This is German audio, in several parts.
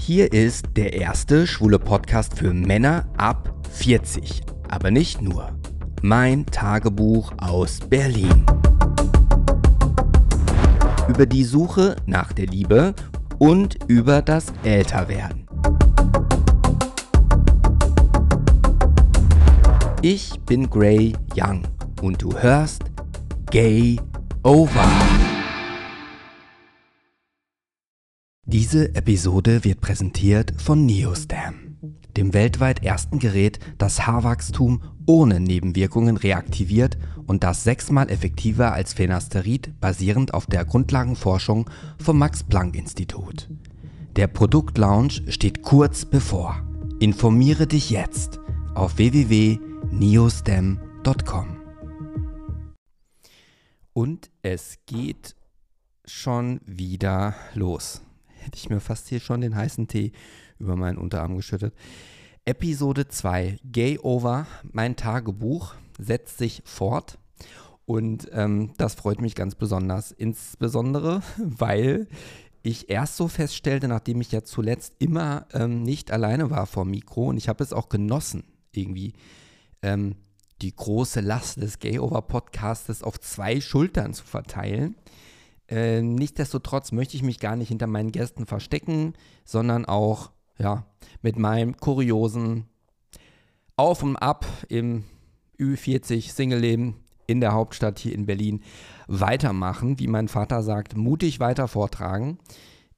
Hier ist der erste schwule Podcast für Männer ab 40. Aber nicht nur. Mein Tagebuch aus Berlin. Über die Suche nach der Liebe und über das Älterwerden. Ich bin Gray Young und du hörst Gay Over. Diese Episode wird präsentiert von Neostam, dem weltweit ersten Gerät, das Haarwachstum ohne Nebenwirkungen reaktiviert und das sechsmal effektiver als Phenasterid basierend auf der Grundlagenforschung vom Max-Planck-Institut. Der Produktlaunch steht kurz bevor. Informiere dich jetzt auf www.neostem.com. Und es geht schon wieder los hätte ich mir fast hier schon den heißen Tee über meinen Unterarm geschüttet. Episode 2, Gay Over, mein Tagebuch, setzt sich fort. Und ähm, das freut mich ganz besonders. Insbesondere, weil ich erst so feststellte, nachdem ich ja zuletzt immer ähm, nicht alleine war vor Mikro und ich habe es auch genossen, irgendwie ähm, die große Last des Gay Over Podcastes auf zwei Schultern zu verteilen. Äh, nichtsdestotrotz möchte ich mich gar nicht hinter meinen Gästen verstecken, sondern auch ja, mit meinem kuriosen Auf und Ab im Ü40 Single-Leben in der Hauptstadt hier in Berlin weitermachen, wie mein Vater sagt, mutig weiter vortragen.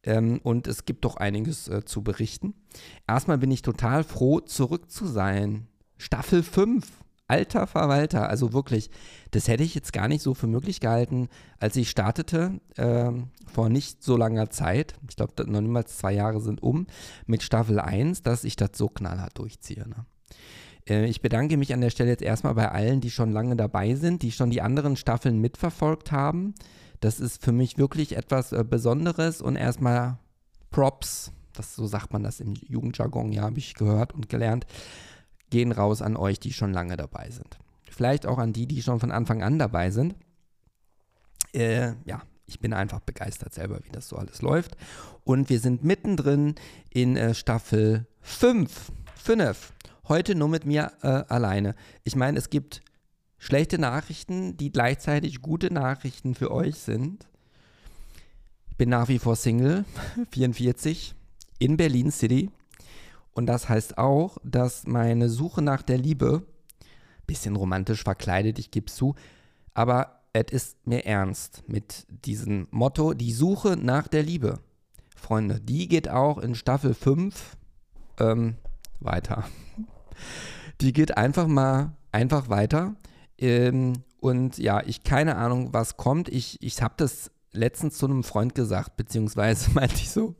Ähm, und es gibt doch einiges äh, zu berichten. Erstmal bin ich total froh, zurück zu sein. Staffel 5 alter Verwalter, also wirklich, das hätte ich jetzt gar nicht so für möglich gehalten, als ich startete, äh, vor nicht so langer Zeit, ich glaube, noch niemals zwei Jahre sind um, mit Staffel 1, dass ich das so knallhart durchziehe. Ne? Äh, ich bedanke mich an der Stelle jetzt erstmal bei allen, die schon lange dabei sind, die schon die anderen Staffeln mitverfolgt haben. Das ist für mich wirklich etwas äh, Besonderes und erstmal Props, das, so sagt man das im Jugendjargon, ja, habe ich gehört und gelernt gehen raus an euch, die schon lange dabei sind. Vielleicht auch an die, die schon von Anfang an dabei sind. Äh, ja, ich bin einfach begeistert selber, wie das so alles läuft. Und wir sind mittendrin in äh, Staffel 5. 5. Heute nur mit mir äh, alleine. Ich meine, es gibt schlechte Nachrichten, die gleichzeitig gute Nachrichten für euch sind. Ich bin nach wie vor Single, 44, in Berlin City. Und das heißt auch, dass meine Suche nach der Liebe, bisschen romantisch verkleidet, ich gebe zu, aber es ist mir ernst mit diesem Motto, die Suche nach der Liebe. Freunde, die geht auch in Staffel 5 ähm, weiter. Die geht einfach mal einfach weiter. Ähm, und ja, ich keine Ahnung, was kommt. Ich, ich habe das letztens zu einem Freund gesagt, beziehungsweise meinte ich so,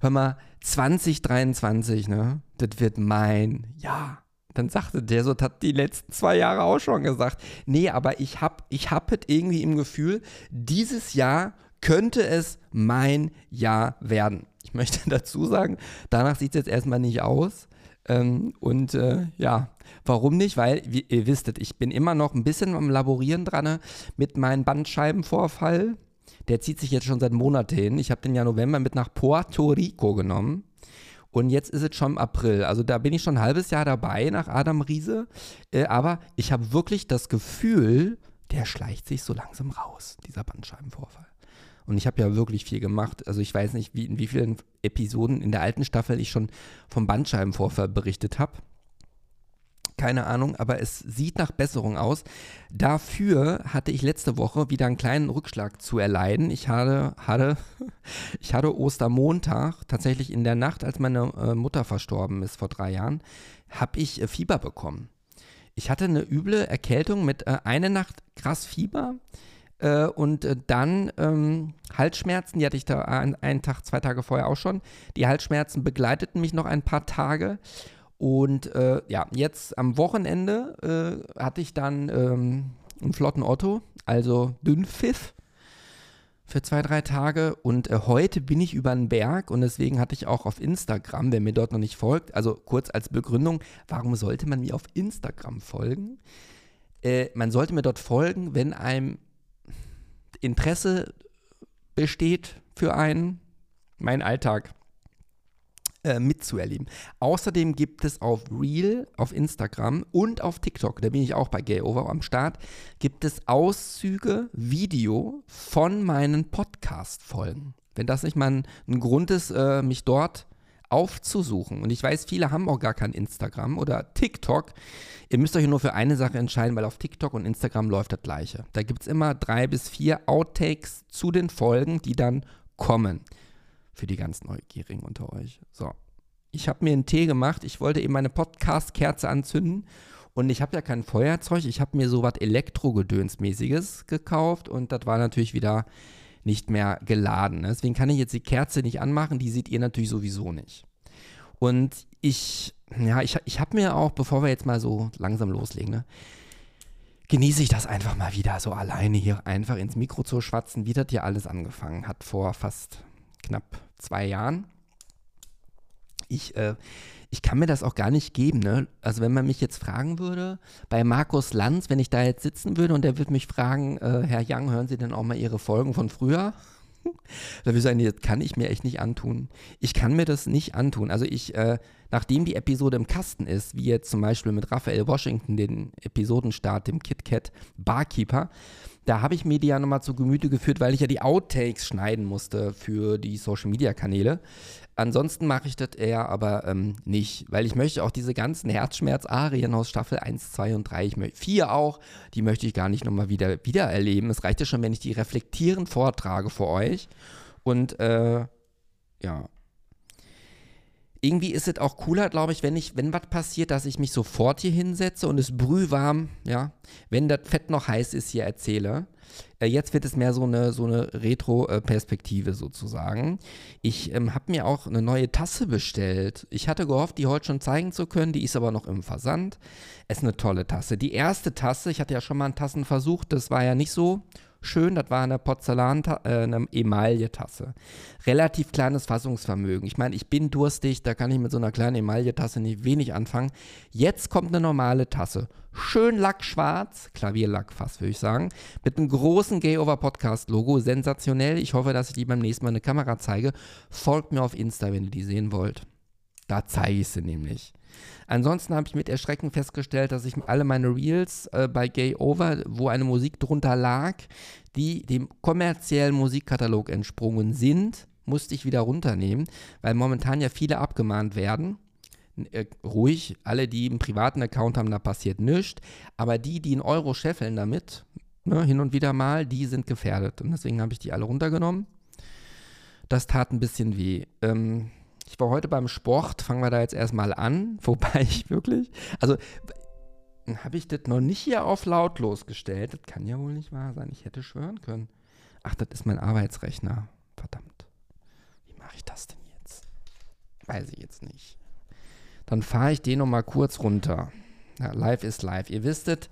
hör mal, 2023, ne, das wird mein Jahr. Dann sagte der so, das hat die letzten zwei Jahre auch schon gesagt. Nee, aber ich hab, ich hab es irgendwie im Gefühl, dieses Jahr könnte es mein Jahr werden. Ich möchte dazu sagen, danach sieht es jetzt erstmal nicht aus. Ähm, und äh, ja, warum nicht? Weil, wie ihr wisstet, ich bin immer noch ein bisschen am Laborieren dran ne, mit meinem Bandscheibenvorfall der zieht sich jetzt schon seit Monaten hin. Ich habe den ja November mit nach Puerto Rico genommen. Und jetzt ist es schon im April. Also da bin ich schon ein halbes Jahr dabei nach Adam Riese. Äh, aber ich habe wirklich das Gefühl, der schleicht sich so langsam raus, dieser Bandscheibenvorfall. Und ich habe ja wirklich viel gemacht. Also ich weiß nicht, wie, in wie vielen Episoden in der alten Staffel ich schon vom Bandscheibenvorfall berichtet habe keine Ahnung, aber es sieht nach Besserung aus. Dafür hatte ich letzte Woche wieder einen kleinen Rückschlag zu erleiden. Ich hatte, hatte, ich hatte Ostermontag, tatsächlich in der Nacht, als meine äh, Mutter verstorben ist vor drei Jahren, habe ich äh, Fieber bekommen. Ich hatte eine üble Erkältung mit äh, einer Nacht krass Fieber äh, und äh, dann ähm, Halsschmerzen, die hatte ich da ein, einen Tag, zwei Tage vorher auch schon. Die Halsschmerzen begleiteten mich noch ein paar Tage und äh, ja, jetzt am Wochenende äh, hatte ich dann ähm, einen flotten Otto, also Dünnpfiff für zwei, drei Tage. Und äh, heute bin ich über den Berg und deswegen hatte ich auch auf Instagram, wer mir dort noch nicht folgt, also kurz als Begründung, warum sollte man mir auf Instagram folgen? Äh, man sollte mir dort folgen, wenn einem Interesse besteht für einen, meinen Alltag äh, mitzuerleben. Außerdem gibt es auf Reel, auf Instagram und auf TikTok, da bin ich auch bei Gay Over am Start, gibt es Auszüge, Video von meinen Podcast-Folgen. Wenn das nicht mal ein, ein Grund ist, äh, mich dort aufzusuchen. Und ich weiß, viele haben auch gar kein Instagram oder TikTok. Ihr müsst euch nur für eine Sache entscheiden, weil auf TikTok und Instagram läuft das gleiche. Da gibt es immer drei bis vier Outtakes zu den Folgen, die dann kommen. Für die ganz Neugierigen unter euch. So. Ich habe mir einen Tee gemacht. Ich wollte eben meine Podcast-Kerze anzünden. Und ich habe ja kein Feuerzeug. Ich habe mir so was Elektrogedönsmäßiges gekauft. Und das war natürlich wieder nicht mehr geladen. Ne? Deswegen kann ich jetzt die Kerze nicht anmachen, die seht ihr natürlich sowieso nicht. Und ich, ja, ich, ich habe mir auch, bevor wir jetzt mal so langsam loslegen, ne, genieße ich das einfach mal wieder so alleine hier einfach ins Mikro zu schwatzen, wie das hier alles angefangen hat vor fast knapp zwei Jahren. Ich, äh, ich kann mir das auch gar nicht geben. Ne? Also wenn man mich jetzt fragen würde, bei Markus Lanz, wenn ich da jetzt sitzen würde und der würde mich fragen, äh, Herr Young, hören Sie denn auch mal Ihre Folgen von früher? da würde ich sagen, das kann ich mir echt nicht antun. Ich kann mir das nicht antun. Also ich, äh, nachdem die Episode im Kasten ist, wie jetzt zum Beispiel mit Raphael Washington, den Episodenstart, dem KitKat Barkeeper, da habe ich mir die ja nochmal zu Gemüte geführt, weil ich ja die Outtakes schneiden musste für die Social Media Kanäle. Ansonsten mache ich das eher aber ähm, nicht, weil ich möchte auch diese ganzen Herzschmerz-Arien aus Staffel 1, 2 und 3, ich möchte 4 auch, die möchte ich gar nicht nochmal wieder, wieder erleben. Es reicht ja schon, wenn ich die reflektierend vortrage vor euch. Und äh, ja, irgendwie ist es auch cooler, glaube ich, wenn ich, wenn was passiert, dass ich mich sofort hier hinsetze und es brühwarm, ja, wenn das Fett noch heiß ist, hier erzähle. Äh, jetzt wird es mehr so eine, so eine Retro-Perspektive sozusagen. Ich ähm, habe mir auch eine neue Tasse bestellt. Ich hatte gehofft, die heute schon zeigen zu können, die ist aber noch im Versand. Es ist eine tolle Tasse. Die erste Tasse, ich hatte ja schon mal einen Tassenversuch, das war ja nicht so schön. Das war eine Porzellan, äh, eine Emaille-Tasse. Relativ kleines Fassungsvermögen. Ich meine, ich bin durstig, da kann ich mit so einer kleinen Emaille-Tasse nicht wenig anfangen. Jetzt kommt eine normale Tasse. Schön lackschwarz, Klavierlack fast, würde ich sagen, mit einem großen Gay Over Podcast Logo. Sensationell. Ich hoffe, dass ich die beim nächsten Mal eine Kamera zeige. Folgt mir auf Insta, wenn ihr die sehen wollt. Da zeige ich sie nämlich. Ansonsten habe ich mit Erschrecken festgestellt, dass ich alle meine Reels äh, bei Gay Over, wo eine Musik drunter lag, die dem kommerziellen Musikkatalog entsprungen sind, musste ich wieder runternehmen, weil momentan ja viele abgemahnt werden. Äh, ruhig, alle, die einen privaten Account haben, da passiert nichts. Aber die, die einen Euro scheffeln damit, ne, hin und wieder mal, die sind gefährdet. Und deswegen habe ich die alle runtergenommen. Das tat ein bisschen weh. Ähm, ich war heute beim Sport, fangen wir da jetzt erstmal an, wobei ich wirklich, also habe ich das noch nicht hier auf lautlos gestellt. Das kann ja wohl nicht wahr sein. Ich hätte schwören können. Ach, das ist mein Arbeitsrechner. Verdammt. Wie mache ich das denn jetzt? Weiß ich jetzt nicht. Dann fahre ich den noch mal kurz runter. Ja, live ist live. Ihr wisstet,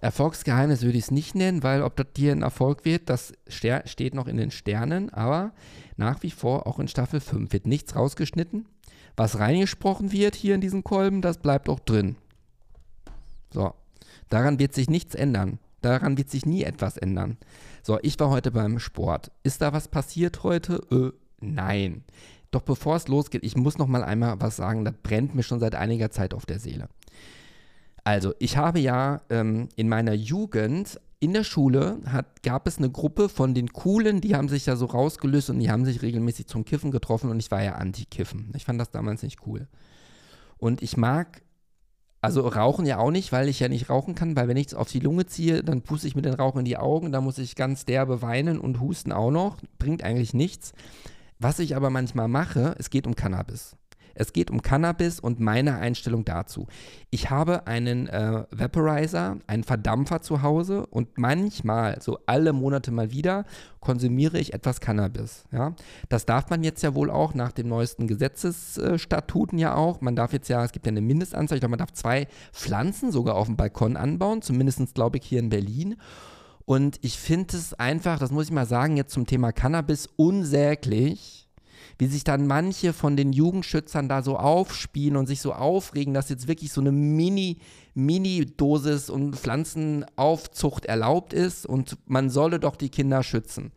Erfolgsgeheimnis würde ich es nicht nennen, weil ob das hier ein Erfolg wird, das steht noch in den Sternen. Aber nach wie vor, auch in Staffel 5, wird nichts rausgeschnitten. Was reingesprochen wird hier in diesen Kolben, das bleibt auch drin. So, daran wird sich nichts ändern. Daran wird sich nie etwas ändern. So, ich war heute beim Sport. Ist da was passiert heute? Äh, nein. Doch bevor es losgeht, ich muss noch mal einmal was sagen, das brennt mir schon seit einiger Zeit auf der Seele. Also, ich habe ja ähm, in meiner Jugend in der Schule hat, gab es eine Gruppe von den Coolen, die haben sich ja so rausgelöst und die haben sich regelmäßig zum Kiffen getroffen und ich war ja anti-Kiffen. Ich fand das damals nicht cool. Und ich mag, also rauchen ja auch nicht, weil ich ja nicht rauchen kann, weil wenn ich es auf die Lunge ziehe, dann puste ich mir den Rauch in die Augen, da muss ich ganz derbe weinen und husten auch noch. Bringt eigentlich nichts. Was ich aber manchmal mache, es geht um Cannabis. Es geht um Cannabis und meine Einstellung dazu. Ich habe einen äh, Vaporizer, einen Verdampfer zu Hause und manchmal, so alle Monate mal wieder, konsumiere ich etwas Cannabis. Ja? Das darf man jetzt ja wohl auch nach dem neuesten Gesetzesstatuten ja auch. Man darf jetzt ja, es gibt ja eine Mindestanzahl, ich glaube, man darf zwei Pflanzen sogar auf dem Balkon anbauen, zumindest glaube ich hier in Berlin. Und ich finde es einfach, das muss ich mal sagen, jetzt zum Thema Cannabis unsäglich, wie sich dann manche von den Jugendschützern da so aufspielen und sich so aufregen, dass jetzt wirklich so eine Mini, Mini-Dosis und Pflanzenaufzucht erlaubt ist und man solle doch die Kinder schützen.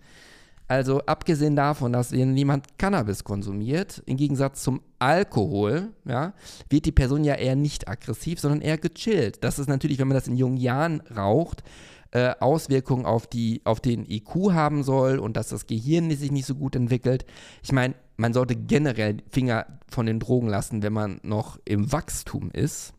Also abgesehen davon, dass wenn jemand Cannabis konsumiert, im Gegensatz zum Alkohol, ja, wird die Person ja eher nicht aggressiv, sondern eher gechillt. Das ist natürlich, wenn man das in jungen Jahren raucht, äh, Auswirkungen auf, die, auf den IQ haben soll und dass das Gehirn sich nicht so gut entwickelt. Ich meine, man sollte generell Finger von den Drogen lassen, wenn man noch im Wachstum ist.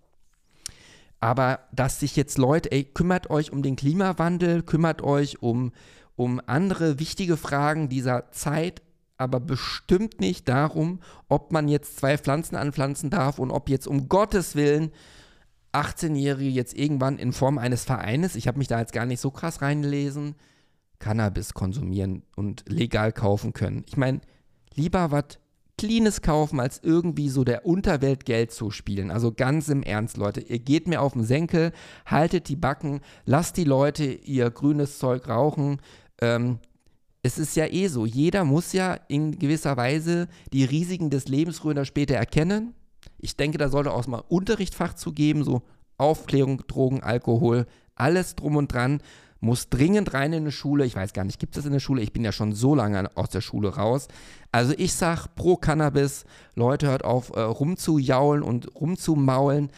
Aber dass sich jetzt Leute, ey, kümmert euch um den Klimawandel, kümmert euch um um andere wichtige Fragen dieser Zeit, aber bestimmt nicht darum, ob man jetzt zwei Pflanzen anpflanzen darf und ob jetzt um Gottes Willen 18-Jährige jetzt irgendwann in Form eines Vereines, ich habe mich da jetzt gar nicht so krass reingelesen, Cannabis konsumieren und legal kaufen können. Ich meine, lieber was Cleanes kaufen, als irgendwie so der Unterwelt Geld zu spielen. Also ganz im Ernst, Leute. Ihr geht mir auf den Senkel, haltet die Backen, lasst die Leute ihr grünes Zeug rauchen, ähm, es ist ja eh so, jeder muss ja in gewisser Weise die Risiken des Lebens früher oder später erkennen. Ich denke, da sollte auch mal Unterrichtsfach zu geben, so Aufklärung, Drogen, Alkohol, alles drum und dran, muss dringend rein in eine Schule. Ich weiß gar nicht, gibt es das in der Schule? Ich bin ja schon so lange aus der Schule raus. Also ich sag pro Cannabis, Leute, hört auf äh, rumzujaulen und rumzumaulen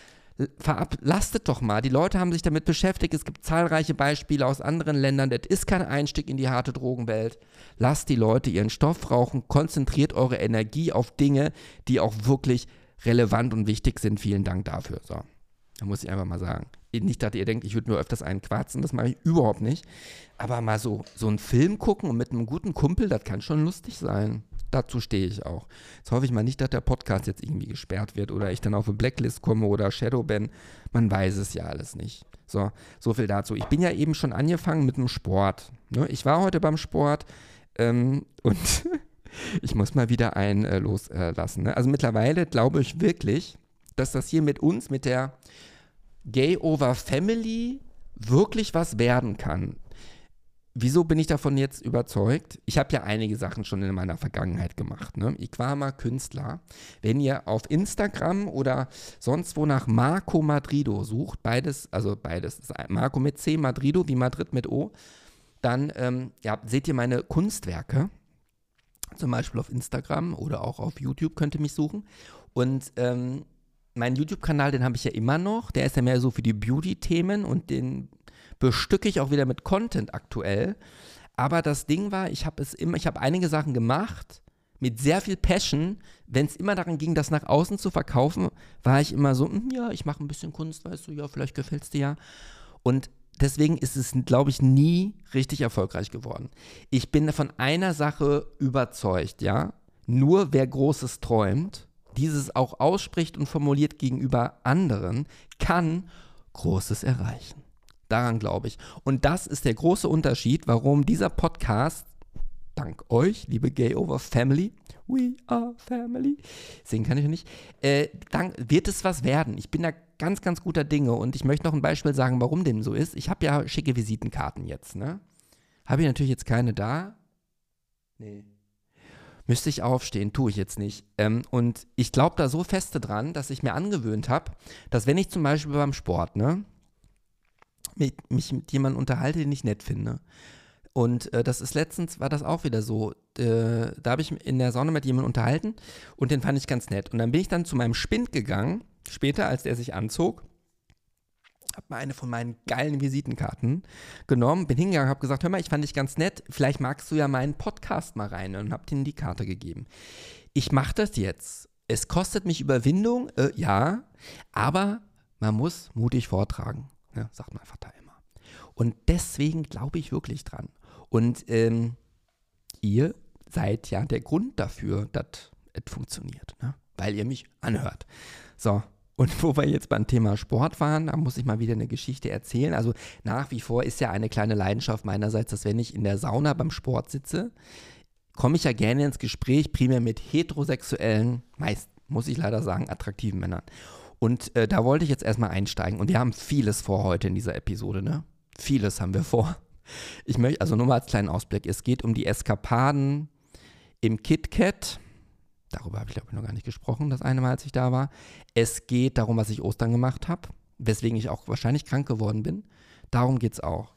verablastet doch mal. Die Leute haben sich damit beschäftigt. Es gibt zahlreiche Beispiele aus anderen Ländern. Das ist kein Einstieg in die harte Drogenwelt. Lasst die Leute ihren Stoff rauchen. Konzentriert eure Energie auf Dinge, die auch wirklich relevant und wichtig sind. Vielen Dank dafür. So, da muss ich einfach mal sagen. Nicht, dass ihr denkt, ich würde nur öfters einen quarzen, das mache ich überhaupt nicht. Aber mal so, so einen Film gucken und mit einem guten Kumpel, das kann schon lustig sein dazu stehe ich auch. Jetzt hoffe ich mal nicht, dass der Podcast jetzt irgendwie gesperrt wird oder ich dann auf eine Blacklist komme oder Shadowban. Man weiß es ja alles nicht. So, so viel dazu. Ich bin ja eben schon angefangen mit dem Sport. Ne? Ich war heute beim Sport ähm, und ich muss mal wieder einen äh, loslassen. Ne? Also mittlerweile glaube ich wirklich, dass das hier mit uns, mit der Gay Over Family wirklich was werden kann. Wieso bin ich davon jetzt überzeugt? Ich habe ja einige Sachen schon in meiner Vergangenheit gemacht. Ne? Ich war mal Künstler. Wenn ihr auf Instagram oder sonst wo nach Marco Madrido sucht, beides, also beides, Marco mit C, Madrido wie Madrid mit O, dann ähm, ja, seht ihr meine Kunstwerke. Zum Beispiel auf Instagram oder auch auf YouTube könnt ihr mich suchen. Und ähm, meinen YouTube-Kanal, den habe ich ja immer noch. Der ist ja mehr so für die Beauty-Themen und den bestücke ich auch wieder mit Content aktuell. Aber das Ding war, ich habe es immer, ich habe einige Sachen gemacht mit sehr viel Passion. Wenn es immer daran ging, das nach außen zu verkaufen, war ich immer so, hm, ja, ich mache ein bisschen Kunst, weißt du, ja, vielleicht gefällt es dir ja. Und deswegen ist es, glaube ich, nie richtig erfolgreich geworden. Ich bin von einer Sache überzeugt, ja. Nur wer Großes träumt, dieses auch ausspricht und formuliert gegenüber anderen, kann Großes erreichen. Daran glaube ich. Und das ist der große Unterschied, warum dieser Podcast, dank euch, liebe Gay Over Family, we are family, singen kann ich nicht, äh, dank, wird es was werden. Ich bin da ganz, ganz guter Dinge und ich möchte noch ein Beispiel sagen, warum dem so ist. Ich habe ja schicke Visitenkarten jetzt, ne? Habe ich natürlich jetzt keine da. Nee. Müsste ich aufstehen, tue ich jetzt nicht. Ähm, und ich glaube da so feste dran, dass ich mir angewöhnt habe, dass wenn ich zum Beispiel beim Sport, ne, mit, mich mit jemandem unterhalte, den ich nett finde. Und äh, das ist letztens, war das auch wieder so. Äh, da habe ich in der Sonne mit jemandem unterhalten und den fand ich ganz nett. Und dann bin ich dann zu meinem Spind gegangen, später, als der sich anzog, habe mal eine von meinen geilen Visitenkarten genommen, bin hingegangen, habe gesagt, hör mal, ich fand dich ganz nett, vielleicht magst du ja meinen Podcast mal rein und habe ihm die Karte gegeben. Ich mache das jetzt. Es kostet mich Überwindung, äh, ja, aber man muss mutig vortragen. Ja, sagt mein Vater immer. Und deswegen glaube ich wirklich dran. Und ähm, ihr seid ja der Grund dafür, dass es funktioniert, ne? weil ihr mich anhört. So, und wo wir jetzt beim Thema Sport waren, da muss ich mal wieder eine Geschichte erzählen. Also nach wie vor ist ja eine kleine Leidenschaft meinerseits, dass wenn ich in der Sauna beim Sport sitze, komme ich ja gerne ins Gespräch, primär mit heterosexuellen, meist, muss ich leider sagen, attraktiven Männern. Und äh, da wollte ich jetzt erstmal einsteigen. Und wir haben vieles vor heute in dieser Episode, ne? Vieles haben wir vor. Ich möchte, also nur mal als kleinen Ausblick. Es geht um die Eskapaden im KitKat. Darüber habe ich, glaube ich, noch gar nicht gesprochen, das eine Mal, als ich da war. Es geht darum, was ich Ostern gemacht habe, weswegen ich auch wahrscheinlich krank geworden bin. Darum geht es auch.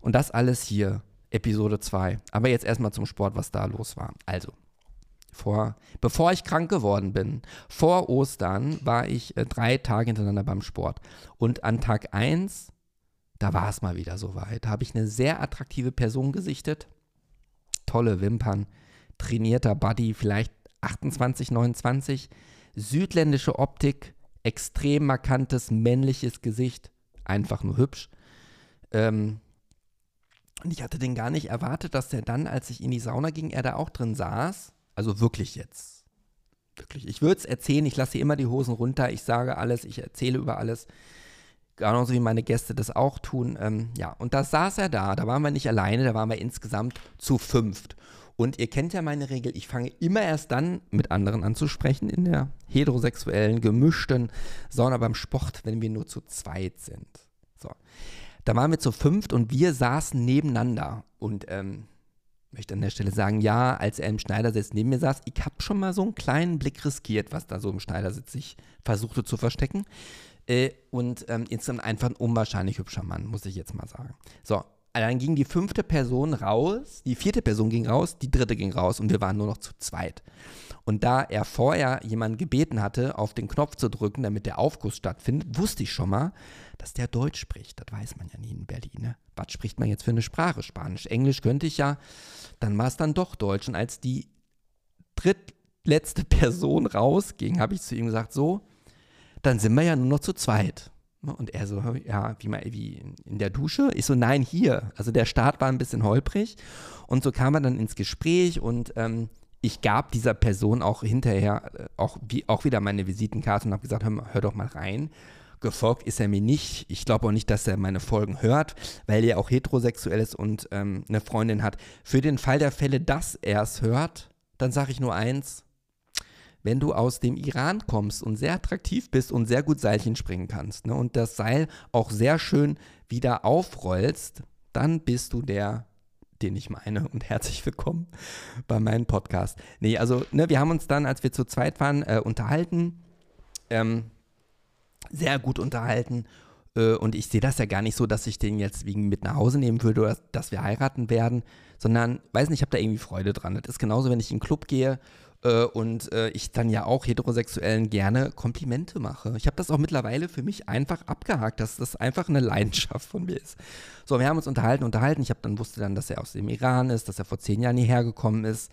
Und das alles hier Episode 2. Aber jetzt erstmal zum Sport, was da los war. Also, vor, bevor ich krank geworden bin, vor Ostern, war ich äh, drei Tage hintereinander beim Sport. Und an Tag 1, da war es mal wieder soweit. Da habe ich eine sehr attraktive Person gesichtet. Tolle Wimpern, trainierter Buddy, vielleicht 28, 29, südländische Optik, extrem markantes männliches Gesicht, einfach nur hübsch. Ähm, und ich hatte den gar nicht erwartet, dass der dann, als ich in die Sauna ging, er da auch drin saß. Also wirklich jetzt. Wirklich. Ich würde es erzählen, ich lasse immer die Hosen runter, ich sage alles, ich erzähle über alles. Genauso wie meine Gäste das auch tun. Ähm, ja, und da saß er da, da waren wir nicht alleine, da waren wir insgesamt zu fünft. Und ihr kennt ja meine Regel, ich fange immer erst dann mit anderen an zu sprechen in der heterosexuellen, gemischten Sauna beim Sport, wenn wir nur zu zweit sind. So. Da waren wir zu fünft und wir saßen nebeneinander. Und ähm, möchte an der Stelle sagen, ja, als er im Schneidersitz neben mir saß, ich habe schon mal so einen kleinen Blick riskiert, was da so im Schneidersitz sich versuchte zu verstecken. Äh, und ähm, insgesamt einfach ein unwahrscheinlich hübscher Mann, muss ich jetzt mal sagen. So, dann ging die fünfte Person raus, die vierte Person ging raus, die dritte ging raus und wir waren nur noch zu zweit. Und da er vorher jemanden gebeten hatte, auf den Knopf zu drücken, damit der Aufguss stattfindet, wusste ich schon mal, dass der Deutsch spricht. Das weiß man ja nie in Berlin. Ne? Was spricht man jetzt für eine Sprache? Spanisch, Englisch könnte ich ja. Dann war es dann doch Deutsch. Und als die drittletzte Person rausging, habe ich zu ihm gesagt, so, dann sind wir ja nur noch zu zweit. Und er so, ja, wie, mal, wie in der Dusche? Ich so, nein, hier. Also der Start war ein bisschen holprig. Und so kam er dann ins Gespräch und ähm, ich gab dieser Person auch hinterher äh, auch, wie, auch wieder meine Visitenkarte und habe gesagt, hör, hör, doch mal rein. Gefolgt ist er mir nicht. Ich glaube auch nicht, dass er meine Folgen hört, weil er auch heterosexuell ist und ähm, eine Freundin hat. Für den Fall der Fälle, dass er es hört, dann sage ich nur eins, wenn du aus dem Iran kommst und sehr attraktiv bist und sehr gut Seilchen springen kannst ne, und das Seil auch sehr schön wieder aufrollst, dann bist du der, den ich meine. Und herzlich willkommen bei meinem Podcast. Nee, also ne, wir haben uns dann, als wir zu zweit waren, äh, unterhalten. Ähm, sehr gut unterhalten. Äh, und ich sehe das ja gar nicht so, dass ich den jetzt wegen mit nach Hause nehmen würde oder dass wir heiraten werden, sondern, weiß nicht, ich habe da irgendwie Freude dran. Das ist genauso, wenn ich in den Club gehe äh, und äh, ich dann ja auch Heterosexuellen gerne Komplimente mache. Ich habe das auch mittlerweile für mich einfach abgehakt, dass das einfach eine Leidenschaft von mir ist. So, wir haben uns unterhalten, unterhalten. Ich habe dann wusste dann, dass er aus dem Iran ist, dass er vor zehn Jahren hierher gekommen ist.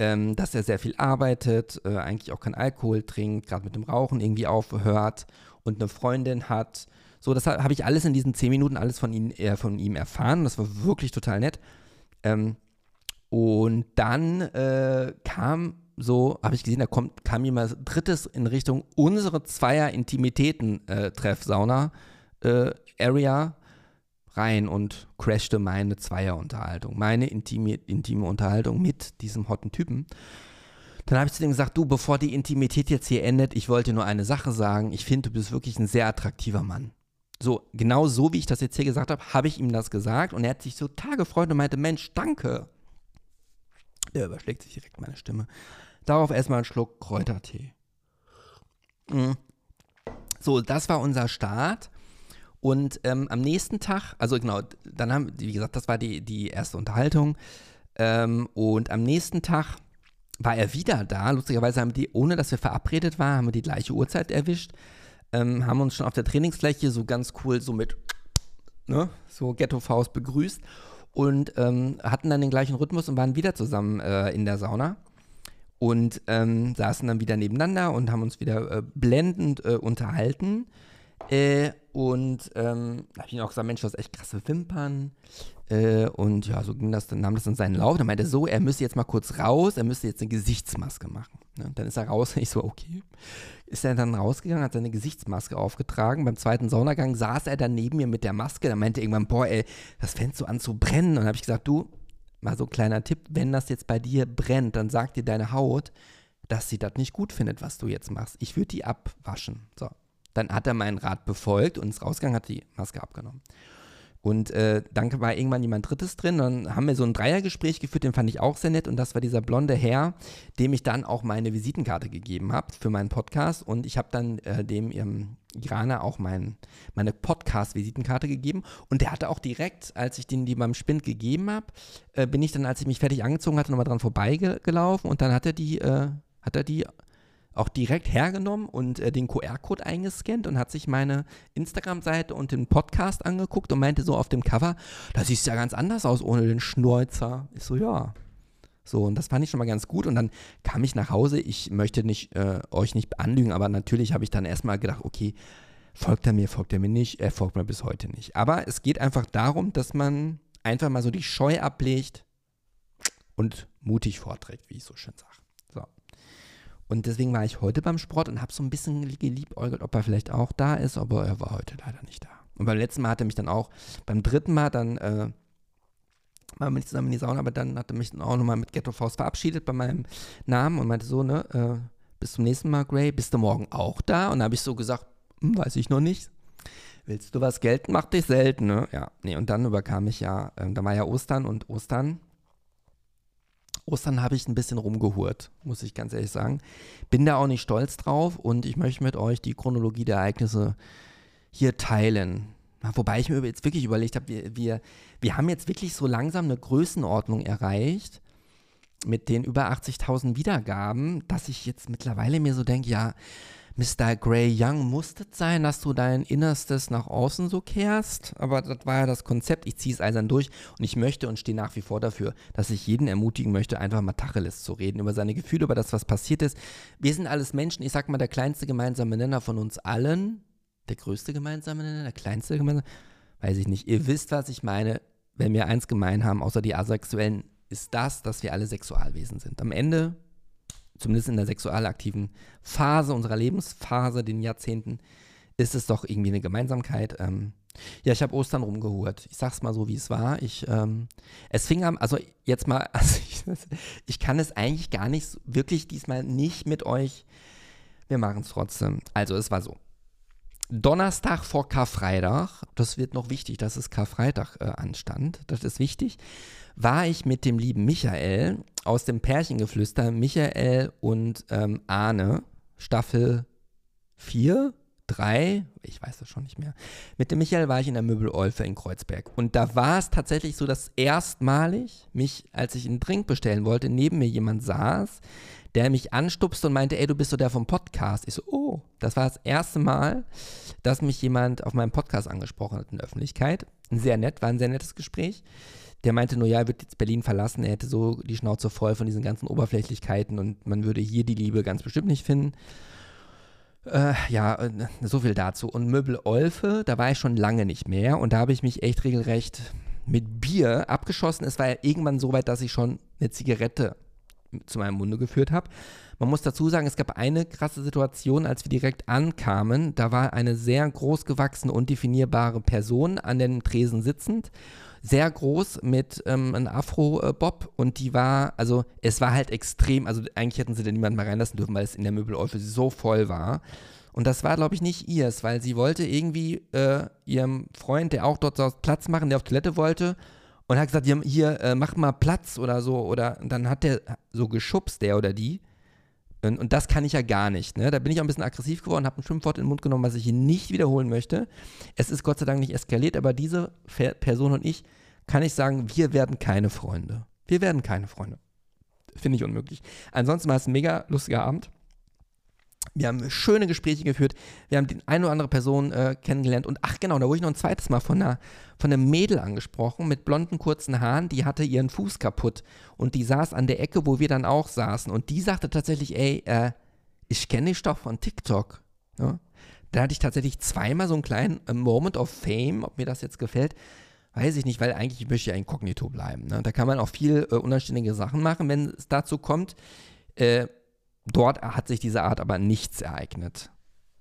Ähm, dass er sehr viel arbeitet, äh, eigentlich auch kein Alkohol trinkt, gerade mit dem Rauchen irgendwie aufhört und eine Freundin hat. So, das habe ich alles in diesen zehn Minuten alles von, ihn, äh, von ihm erfahren. Das war wirklich total nett. Ähm, und dann äh, kam so, habe ich gesehen, da kommt, kam jemand drittes in Richtung unsere Zweier-Intimitäten-Treff-Sauna-Area äh, rein und crashte meine Zweier-Unterhaltung, meine intime, intime Unterhaltung mit diesem hotten Typen. Dann habe ich zu dem gesagt, du, bevor die Intimität jetzt hier endet, ich wollte nur eine Sache sagen. Ich finde, du bist wirklich ein sehr attraktiver Mann. So, genau so, wie ich das jetzt hier gesagt habe, habe ich ihm das gesagt und er hat sich so Tage gefreut und meinte, Mensch, danke. Der überschlägt sich direkt meine Stimme. Darauf erstmal einen Schluck Kräutertee. Mhm. So, das war unser Start. Und ähm, am nächsten Tag, also genau, dann haben, wie gesagt, das war die, die erste Unterhaltung. Ähm, und am nächsten Tag war er wieder da. Lustigerweise haben die, ohne dass wir verabredet waren, haben wir die gleiche Uhrzeit erwischt. Ähm, haben uns schon auf der Trainingsfläche so ganz cool so mit, ne, so Ghetto-Faust begrüßt und ähm, hatten dann den gleichen Rhythmus und waren wieder zusammen äh, in der Sauna und ähm, saßen dann wieder nebeneinander und haben uns wieder äh, blendend äh, unterhalten. Äh, und ähm, da habe ich auch gesagt, Mensch, du hast echt krasse Wimpern. Äh, und ja, so ging das, dann nahm das dann seinen Lauf. Dann meinte er so, er müsste jetzt mal kurz raus, er müsste jetzt eine Gesichtsmaske machen. Ne? Dann ist er raus ich so, okay. Ist er dann rausgegangen, hat seine Gesichtsmaske aufgetragen. Beim zweiten Saunagang saß er dann neben mir mit der Maske. Dann meinte er irgendwann, boah, ey, das fängt so an zu brennen. Und dann habe ich gesagt, du, mal so ein kleiner Tipp, wenn das jetzt bei dir brennt, dann sagt dir deine Haut, dass sie das nicht gut findet, was du jetzt machst. Ich würde die abwaschen. So. Dann hat er meinen Rat befolgt und ist rausgegangen, hat die Maske abgenommen. Und äh, dann war irgendwann jemand Drittes drin. Dann haben wir so ein Dreiergespräch geführt, den fand ich auch sehr nett. Und das war dieser blonde Herr, dem ich dann auch meine Visitenkarte gegeben habe für meinen Podcast. Und ich habe dann äh, dem ähm, Iraner auch mein, meine Podcast-Visitenkarte gegeben. Und der hatte auch direkt, als ich den die beim Spind gegeben habe, äh, bin ich dann, als ich mich fertig angezogen hatte, nochmal dran vorbeigelaufen. Und dann hat er die, äh, hat er die auch direkt hergenommen und äh, den QR-Code eingescannt und hat sich meine Instagram-Seite und den Podcast angeguckt und meinte so auf dem Cover, da sieht es ja ganz anders aus ohne den Schnäuzer. Ich so, ja. So, und das fand ich schon mal ganz gut. Und dann kam ich nach Hause. Ich möchte nicht, äh, euch nicht anlügen, aber natürlich habe ich dann erstmal gedacht, okay, folgt er mir, folgt er mir nicht, er folgt mir bis heute nicht. Aber es geht einfach darum, dass man einfach mal so die Scheu ablegt und mutig vorträgt, wie ich so schön sage. Und deswegen war ich heute beim Sport und habe so ein bisschen geliebäugelt, ob er vielleicht auch da ist, aber er war heute leider nicht da. Und beim letzten Mal hat er mich dann auch, beim dritten Mal dann, äh, waren wir nicht zusammen in die Sauna, aber dann hat er mich dann auch nochmal mit Ghetto Faust verabschiedet bei meinem Namen und meinte so, ne, äh, bis zum nächsten Mal, Gray, bist du morgen auch da? Und da habe ich so gesagt, hm, weiß ich noch nicht. Willst du was gelten? Mach dich selten, ne? Ja, nee, und dann überkam ich ja, äh, da war ja Ostern und Ostern Ostern habe ich ein bisschen rumgehurt, muss ich ganz ehrlich sagen. Bin da auch nicht stolz drauf und ich möchte mit euch die Chronologie der Ereignisse hier teilen. Wobei ich mir jetzt wirklich überlegt habe, wir, wir, wir haben jetzt wirklich so langsam eine Größenordnung erreicht mit den über 80.000 Wiedergaben, dass ich jetzt mittlerweile mir so denke, ja, Mr. Grey Young muss das sein, dass du dein Innerstes nach außen so kehrst. Aber das war ja das Konzept. Ich ziehe es eisern durch und ich möchte und stehe nach wie vor dafür, dass ich jeden ermutigen möchte, einfach mal Tacheles zu reden, über seine Gefühle, über das, was passiert ist. Wir sind alles Menschen. Ich sag mal, der kleinste gemeinsame Nenner von uns allen, der größte gemeinsame Nenner, der kleinste gemeinsame, weiß ich nicht. Ihr wisst, was ich meine. Wenn wir eins gemein haben, außer die Asexuellen, ist das, dass wir alle Sexualwesen sind. Am Ende zumindest in der sexual aktiven Phase unserer Lebensphase, den Jahrzehnten, ist es doch irgendwie eine Gemeinsamkeit. Ähm, ja, ich habe Ostern rumgehurt. Ich sag's mal so, wie es war. Ich, ähm, es fing an, also jetzt mal, also ich, ich, kann es eigentlich gar nicht wirklich diesmal nicht mit euch. Wir machen es trotzdem. Also es war so. Donnerstag vor Karfreitag, das wird noch wichtig, dass es Karfreitag äh, anstand, das ist wichtig, war ich mit dem lieben Michael aus dem Pärchengeflüster, Michael und ähm, Arne, Staffel 4, 3, ich weiß das schon nicht mehr. Mit dem Michael war ich in der Möbelolfe in Kreuzberg. Und da war es tatsächlich so, dass erstmalig mich, als ich einen Drink bestellen wollte, neben mir jemand saß, der mich anstupste und meinte, ey, du bist so der vom Podcast. Ich so, oh, das war das erste Mal, dass mich jemand auf meinem Podcast angesprochen hat in der Öffentlichkeit. Sehr nett, war ein sehr nettes Gespräch. Der meinte nur, ja, er wird jetzt Berlin verlassen, er hätte so die Schnauze voll von diesen ganzen Oberflächlichkeiten und man würde hier die Liebe ganz bestimmt nicht finden. Äh, ja, äh, so viel dazu. Und Möbel Olfe, da war ich schon lange nicht mehr und da habe ich mich echt regelrecht mit Bier abgeschossen. Es war ja irgendwann so weit, dass ich schon eine Zigarette zu meinem Munde geführt habe. Man muss dazu sagen, es gab eine krasse Situation, als wir direkt ankamen. Da war eine sehr großgewachsene, undefinierbare Person an den Tresen sitzend. Sehr groß mit ähm, einem Afro-Bob und die war, also es war halt extrem, also eigentlich hätten sie da niemanden mal reinlassen dürfen, weil es in der Möbelolfe so voll war. Und das war, glaube ich, nicht ihrs, weil sie wollte irgendwie äh, ihrem Freund, der auch dort saß, Platz machen, der auf Toilette wollte und hat gesagt, hier, äh, mach mal Platz oder so. Oder dann hat der so geschubst, der oder die. Und, und, das kann ich ja gar nicht. Ne? Da bin ich auch ein bisschen aggressiv geworden, habe ein Schimpfwort in den Mund genommen, was ich hier nicht wiederholen möchte. Es ist Gott sei Dank nicht eskaliert, aber diese Person und ich, kann ich sagen, wir werden keine Freunde. Wir werden keine Freunde. Finde ich unmöglich. Ansonsten war es ein mega lustiger Abend. Wir haben schöne Gespräche geführt. Wir haben die eine oder andere Person äh, kennengelernt. Und ach genau, da wurde ich noch ein zweites Mal von einer, von einem Mädel angesprochen mit blonden, kurzen Haaren. Die hatte ihren Fuß kaputt. Und die saß an der Ecke, wo wir dann auch saßen. Und die sagte tatsächlich, ey, äh, ich kenne dich doch von TikTok. Ja? Da hatte ich tatsächlich zweimal so einen kleinen äh, Moment of Fame, ob mir das jetzt gefällt. Weiß ich nicht, weil eigentlich möchte ich ja inkognito bleiben. Ne? Da kann man auch viel äh, unanständige Sachen machen, wenn es dazu kommt. Äh, Dort hat sich diese Art aber nichts ereignet.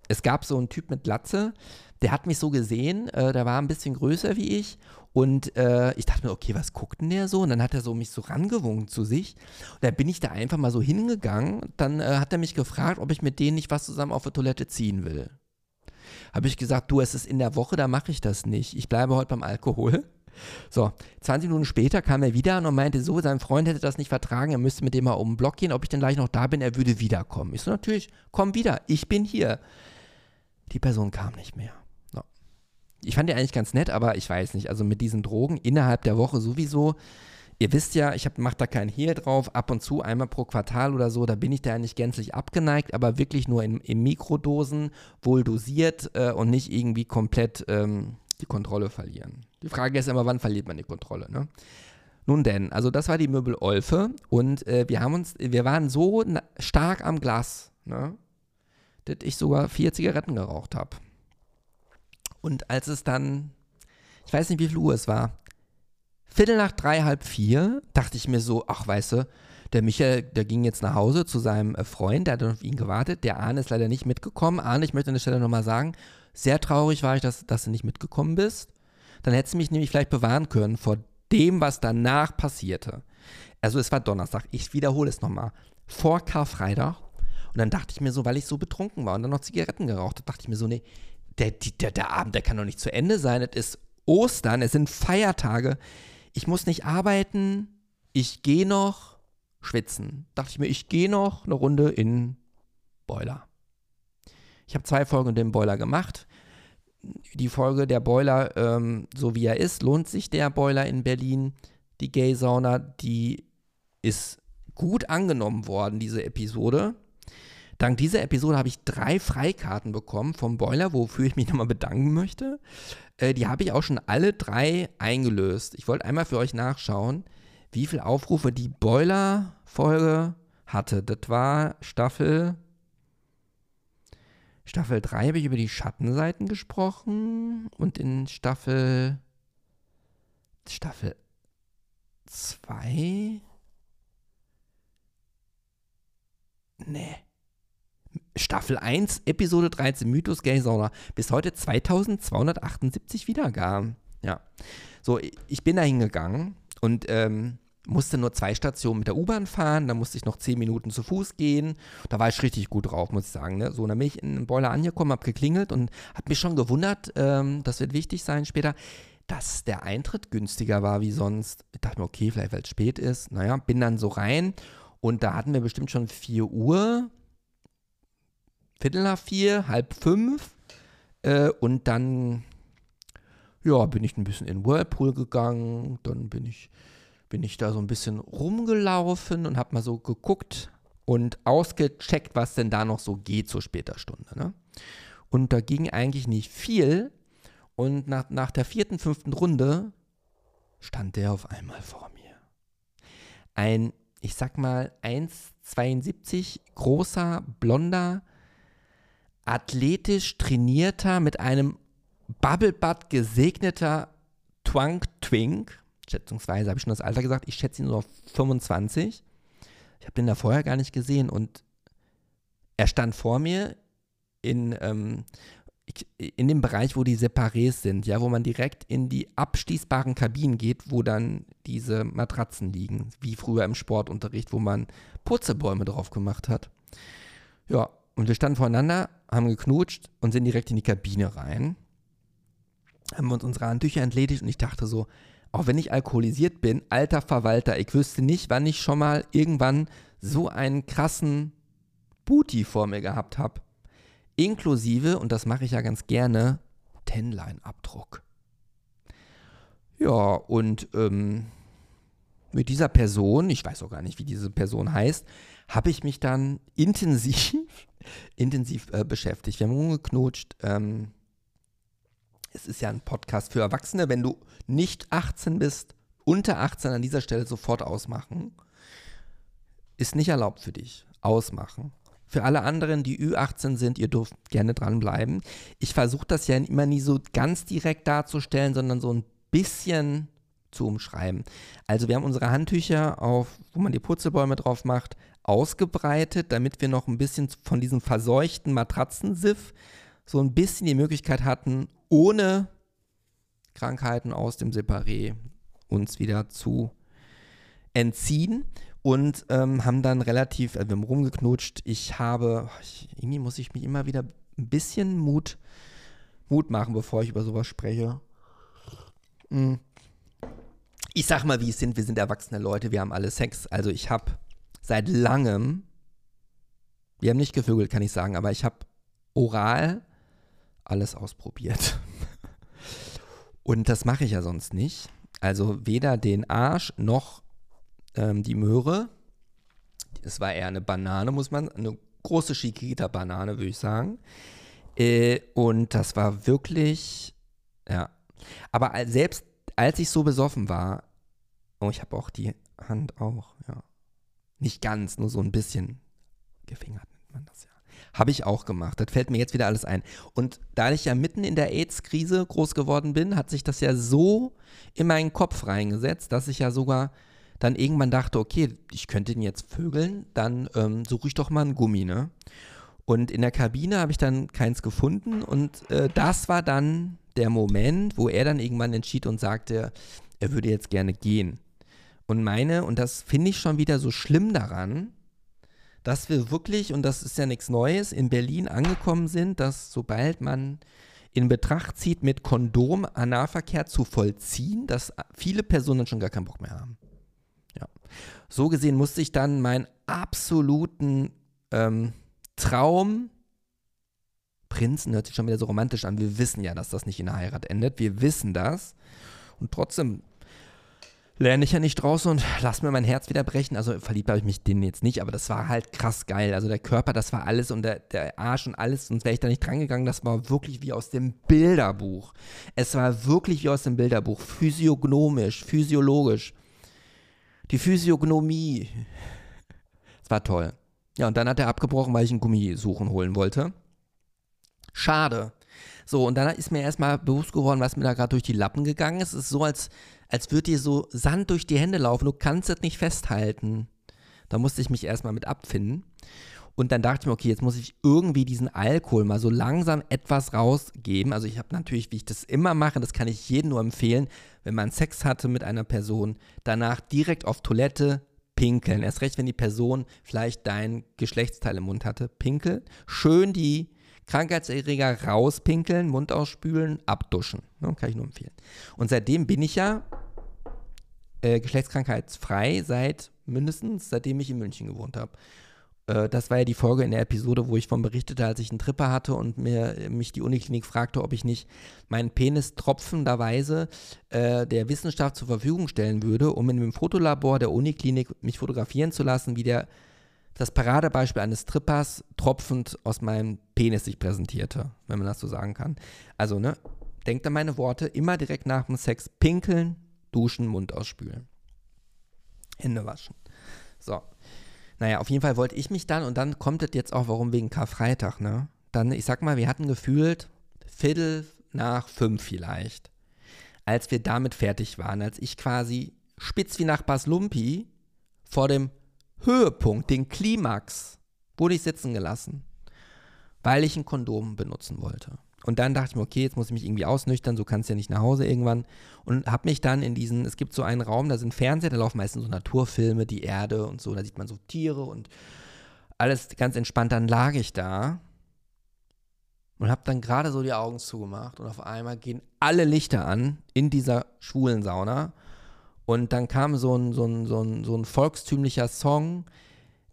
Es gab so einen Typ mit Glatze, der hat mich so gesehen, äh, der war ein bisschen größer wie ich und äh, ich dachte mir, okay, was guckt denn der so? Und dann hat er so mich so rangewunken zu sich und dann bin ich da einfach mal so hingegangen. Dann äh, hat er mich gefragt, ob ich mit denen nicht was zusammen auf der Toilette ziehen will. Habe ich gesagt, du, es ist in der Woche, da mache ich das nicht. Ich bleibe heute beim Alkohol. So, 20 Minuten später kam er wieder und meinte so, sein Freund hätte das nicht vertragen, er müsste mit dem mal um den Block gehen, ob ich denn gleich noch da bin, er würde wiederkommen. Ich so, natürlich, komm wieder, ich bin hier. Die Person kam nicht mehr. So. Ich fand die eigentlich ganz nett, aber ich weiß nicht, also mit diesen Drogen innerhalb der Woche sowieso. Ihr wisst ja, ich mache da keinen Hehl drauf, ab und zu einmal pro Quartal oder so, da bin ich da ja nicht gänzlich abgeneigt, aber wirklich nur in, in Mikrodosen, wohl dosiert äh, und nicht irgendwie komplett ähm, die Kontrolle verlieren. Die Frage ist immer, wann verliert man die Kontrolle, ne? Nun denn, also das war die Möbel Olfe und äh, wir haben uns, wir waren so stark am Glas, ne, dass ich sogar vier Zigaretten geraucht habe. Und als es dann, ich weiß nicht, wie viel Uhr es war, Viertel nach drei, halb vier, dachte ich mir so, ach, weißt du, der Michael, der ging jetzt nach Hause zu seinem äh, Freund, der hat auf ihn gewartet. Der Arne ist leider nicht mitgekommen. Arne, ich möchte an der Stelle nochmal sagen, sehr traurig war ich, dass, dass du nicht mitgekommen bist. Dann hättest du mich nämlich vielleicht bewahren können vor dem, was danach passierte. Also es war Donnerstag, ich wiederhole es nochmal. Vor Karfreitag. Und dann dachte ich mir so, weil ich so betrunken war und dann noch Zigaretten geraucht habe, dachte ich mir so, nee, der, der, der Abend, der kann doch nicht zu Ende sein. Es ist Ostern, es sind Feiertage. Ich muss nicht arbeiten. Ich gehe noch schwitzen. Dachte ich mir, ich gehe noch eine Runde in Boiler. Ich habe zwei Folgen in dem Boiler gemacht. Die Folge der Boiler, ähm, so wie er ist, lohnt sich der Boiler in Berlin. Die Gay-Sauna, die ist gut angenommen worden, diese Episode. Dank dieser Episode habe ich drei Freikarten bekommen vom Boiler, wofür ich mich nochmal bedanken möchte. Äh, die habe ich auch schon alle drei eingelöst. Ich wollte einmal für euch nachschauen, wie viele Aufrufe die Boiler-Folge hatte. Das war Staffel Staffel 3 habe ich über die Schattenseiten gesprochen und in Staffel Staffel 2 Nee. Staffel 1, Episode 13, Mythos Gay Sauna. Bis heute 2278 Wiedergaben. Ja. So, ich bin da hingegangen und ähm, musste nur zwei Stationen mit der U-Bahn fahren, dann musste ich noch zehn Minuten zu Fuß gehen. Da war ich richtig gut drauf, muss ich sagen. Ne? So, dann bin ich in den Boiler angekommen, habe geklingelt und habe mich schon gewundert, ähm, das wird wichtig sein später, dass der Eintritt günstiger war wie sonst. Ich dachte mir, okay, vielleicht weil es spät ist. Naja, bin dann so rein und da hatten wir bestimmt schon 4 Uhr, Viertel nach vier, halb fünf äh, und dann ja, bin ich ein bisschen in Whirlpool gegangen, dann bin ich bin ich da so ein bisschen rumgelaufen und habe mal so geguckt und ausgecheckt, was denn da noch so geht zur später Stunde. Ne? Und da ging eigentlich nicht viel. Und nach, nach der vierten, fünften Runde stand der auf einmal vor mir. Ein, ich sag mal, 1,72 großer, blonder, athletisch trainierter, mit einem Bubblebutt gesegneter Twunk Twink schätzungsweise, habe ich schon das Alter gesagt, ich schätze ihn nur auf 25. Ich habe den da vorher gar nicht gesehen und er stand vor mir in, ähm, in dem Bereich, wo die Separés sind, ja, wo man direkt in die abschließbaren Kabinen geht, wo dann diese Matratzen liegen, wie früher im Sportunterricht, wo man Purzelbäume drauf gemacht hat. Ja, und wir standen voreinander, haben geknutscht und sind direkt in die Kabine rein. Haben uns unsere Handtücher entledigt und ich dachte so, auch wenn ich alkoholisiert bin, alter Verwalter, ich wüsste nicht, wann ich schon mal irgendwann so einen krassen Booty vor mir gehabt habe. Inklusive, und das mache ich ja ganz gerne, Tenline-Abdruck. Ja, und ähm, mit dieser Person, ich weiß auch gar nicht, wie diese Person heißt, habe ich mich dann intensiv, intensiv äh, beschäftigt. Wir haben rumgeknutscht, ähm, es ist ja ein Podcast für Erwachsene. Wenn du nicht 18 bist, unter 18 an dieser Stelle sofort ausmachen. Ist nicht erlaubt für dich. Ausmachen. Für alle anderen, die Ü18 sind, ihr dürft gerne dranbleiben. Ich versuche das ja immer nie so ganz direkt darzustellen, sondern so ein bisschen zu umschreiben. Also wir haben unsere Handtücher auf, wo man die Purzelbäume drauf macht, ausgebreitet, damit wir noch ein bisschen von diesem verseuchten Matratzensiff so ein bisschen die Möglichkeit hatten, ohne Krankheiten aus dem Separé uns wieder zu entziehen und ähm, haben dann relativ, also wir haben rumgeknutscht. Ich habe, ich, irgendwie muss ich mich immer wieder ein bisschen Mut Mut machen, bevor ich über sowas spreche. Hm. Ich sag mal, wie es sind. Wir sind erwachsene Leute, wir haben alle Sex. Also ich habe seit langem, wir haben nicht gevögelt, kann ich sagen, aber ich habe oral alles ausprobiert. Und das mache ich ja sonst nicht. Also weder den Arsch noch ähm, die Möhre. Es war eher eine Banane, muss man, eine große Chiquita-Banane, würde ich sagen. Äh, und das war wirklich, ja. Aber selbst als ich so besoffen war, oh, ich habe auch die Hand auch, ja. Nicht ganz, nur so ein bisschen gefingert nennt man das ja. Habe ich auch gemacht. Das fällt mir jetzt wieder alles ein. Und da ich ja mitten in der AIDS-Krise groß geworden bin, hat sich das ja so in meinen Kopf reingesetzt, dass ich ja sogar dann irgendwann dachte, okay, ich könnte ihn jetzt vögeln, dann ähm, suche ich doch mal ein Gummi, ne? Und in der Kabine habe ich dann keins gefunden und äh, das war dann der Moment, wo er dann irgendwann entschied und sagte, er würde jetzt gerne gehen. Und meine, und das finde ich schon wieder so schlimm daran, dass wir wirklich, und das ist ja nichts Neues, in Berlin angekommen sind, dass sobald man in Betracht zieht, mit Kondom Analverkehr zu vollziehen, dass viele Personen schon gar keinen Bock mehr haben. Ja. So gesehen musste ich dann meinen absoluten ähm, Traum, Prinzen hört sich schon wieder so romantisch an. Wir wissen ja, dass das nicht in der Heirat endet. Wir wissen das. Und trotzdem lerne ich ja nicht draußen und lass mir mein Herz wieder brechen. Also verliebt habe ich mich denen jetzt nicht, aber das war halt krass geil. Also der Körper, das war alles und der, der Arsch und alles. Sonst wäre ich da nicht drangegangen. Das war wirklich wie aus dem Bilderbuch. Es war wirklich wie aus dem Bilderbuch. Physiognomisch, physiologisch. Die Physiognomie. Es war toll. Ja, und dann hat er abgebrochen, weil ich einen Gummi suchen holen wollte. Schade. So, und dann ist mir erstmal bewusst geworden, was mir da gerade durch die Lappen gegangen ist. Es ist so, als, als würde dir so Sand durch die Hände laufen. Du kannst es nicht festhalten. Da musste ich mich erstmal mit abfinden. Und dann dachte ich mir, okay, jetzt muss ich irgendwie diesen Alkohol mal so langsam etwas rausgeben. Also ich habe natürlich, wie ich das immer mache, das kann ich jedem nur empfehlen, wenn man Sex hatte mit einer Person, danach direkt auf Toilette pinkeln. Erst recht, wenn die Person vielleicht dein Geschlechtsteil im Mund hatte. Pinkel. Schön die Krankheitserreger rauspinkeln, Mund ausspülen, abduschen. Ne, kann ich nur empfehlen. Und seitdem bin ich ja äh, geschlechtskrankheitsfrei seit mindestens, seitdem ich in München gewohnt habe. Äh, das war ja die Folge in der Episode, wo ich von berichtete, als ich einen Tripper hatte und mir, mich die Uniklinik fragte, ob ich nicht meinen Penis tropfenderweise äh, der Wissenschaft zur Verfügung stellen würde, um in dem Fotolabor der Uniklinik mich fotografieren zu lassen, wie der das Paradebeispiel eines Trippers tropfend aus meinem Penis sich präsentierte, wenn man das so sagen kann. Also, ne, denkt an meine Worte, immer direkt nach dem Sex pinkeln, duschen, Mund ausspülen. Hände waschen. So. Naja, auf jeden Fall wollte ich mich dann, und dann kommt es jetzt auch, warum wegen Karfreitag, ne? Dann, ich sag mal, wir hatten gefühlt Viertel nach fünf vielleicht, als wir damit fertig waren, als ich quasi spitz wie nach Baslumpi vor dem Höhepunkt, den Klimax, wurde ich sitzen gelassen, weil ich ein Kondom benutzen wollte. Und dann dachte ich mir, okay, jetzt muss ich mich irgendwie ausnüchtern, so kannst du ja nicht nach Hause irgendwann. Und habe mich dann in diesen, es gibt so einen Raum, da sind Fernseher, da laufen meistens so Naturfilme, die Erde und so, da sieht man so Tiere und alles ganz entspannt. Dann lag ich da und habe dann gerade so die Augen zugemacht und auf einmal gehen alle Lichter an in dieser schwulen Sauna und dann kam so ein, so ein, so ein, so ein volkstümlicher Song,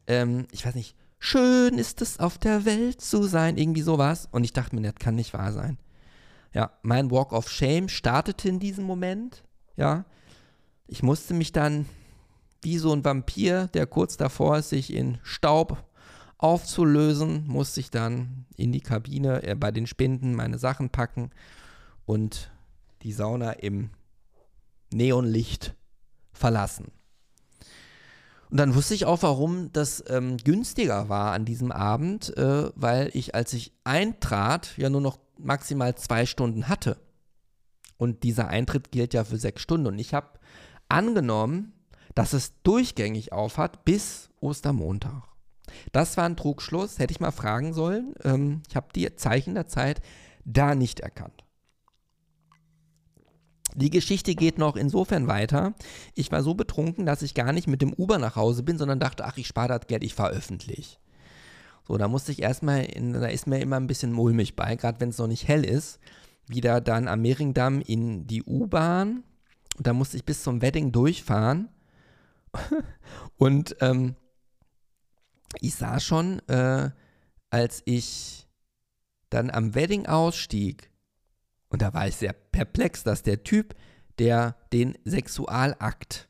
ähm, ich weiß nicht, schön ist es auf der Welt zu sein, irgendwie sowas. Und ich dachte mir, das kann nicht wahr sein. Ja, mein Walk of Shame startete in diesem Moment. Ja, ich musste mich dann wie so ein Vampir, der kurz davor ist, sich in Staub aufzulösen, musste ich dann in die Kabine äh, bei den Spinden meine Sachen packen und die Sauna im Neonlicht verlassen. Und dann wusste ich auch, warum das ähm, günstiger war an diesem Abend, äh, weil ich, als ich eintrat, ja nur noch maximal zwei Stunden hatte. Und dieser Eintritt gilt ja für sechs Stunden. Und ich habe angenommen, dass es durchgängig aufhat bis Ostermontag. Das war ein Trugschluss, hätte ich mal fragen sollen. Ähm, ich habe die Zeichen der Zeit da nicht erkannt. Die Geschichte geht noch insofern weiter. Ich war so betrunken, dass ich gar nicht mit dem Uber nach Hause bin, sondern dachte, ach, ich spare das Geld, ich fahre öffentlich. So, da musste ich erstmal, in, da ist mir immer ein bisschen mulmig bei, gerade wenn es noch nicht hell ist. wieder dann am Mehringdamm in die U-Bahn. Und da musste ich bis zum Wedding durchfahren. und ähm, ich sah schon, äh, als ich dann am Wedding ausstieg, und da war ich sehr perplex, dass der Typ, der den Sexualakt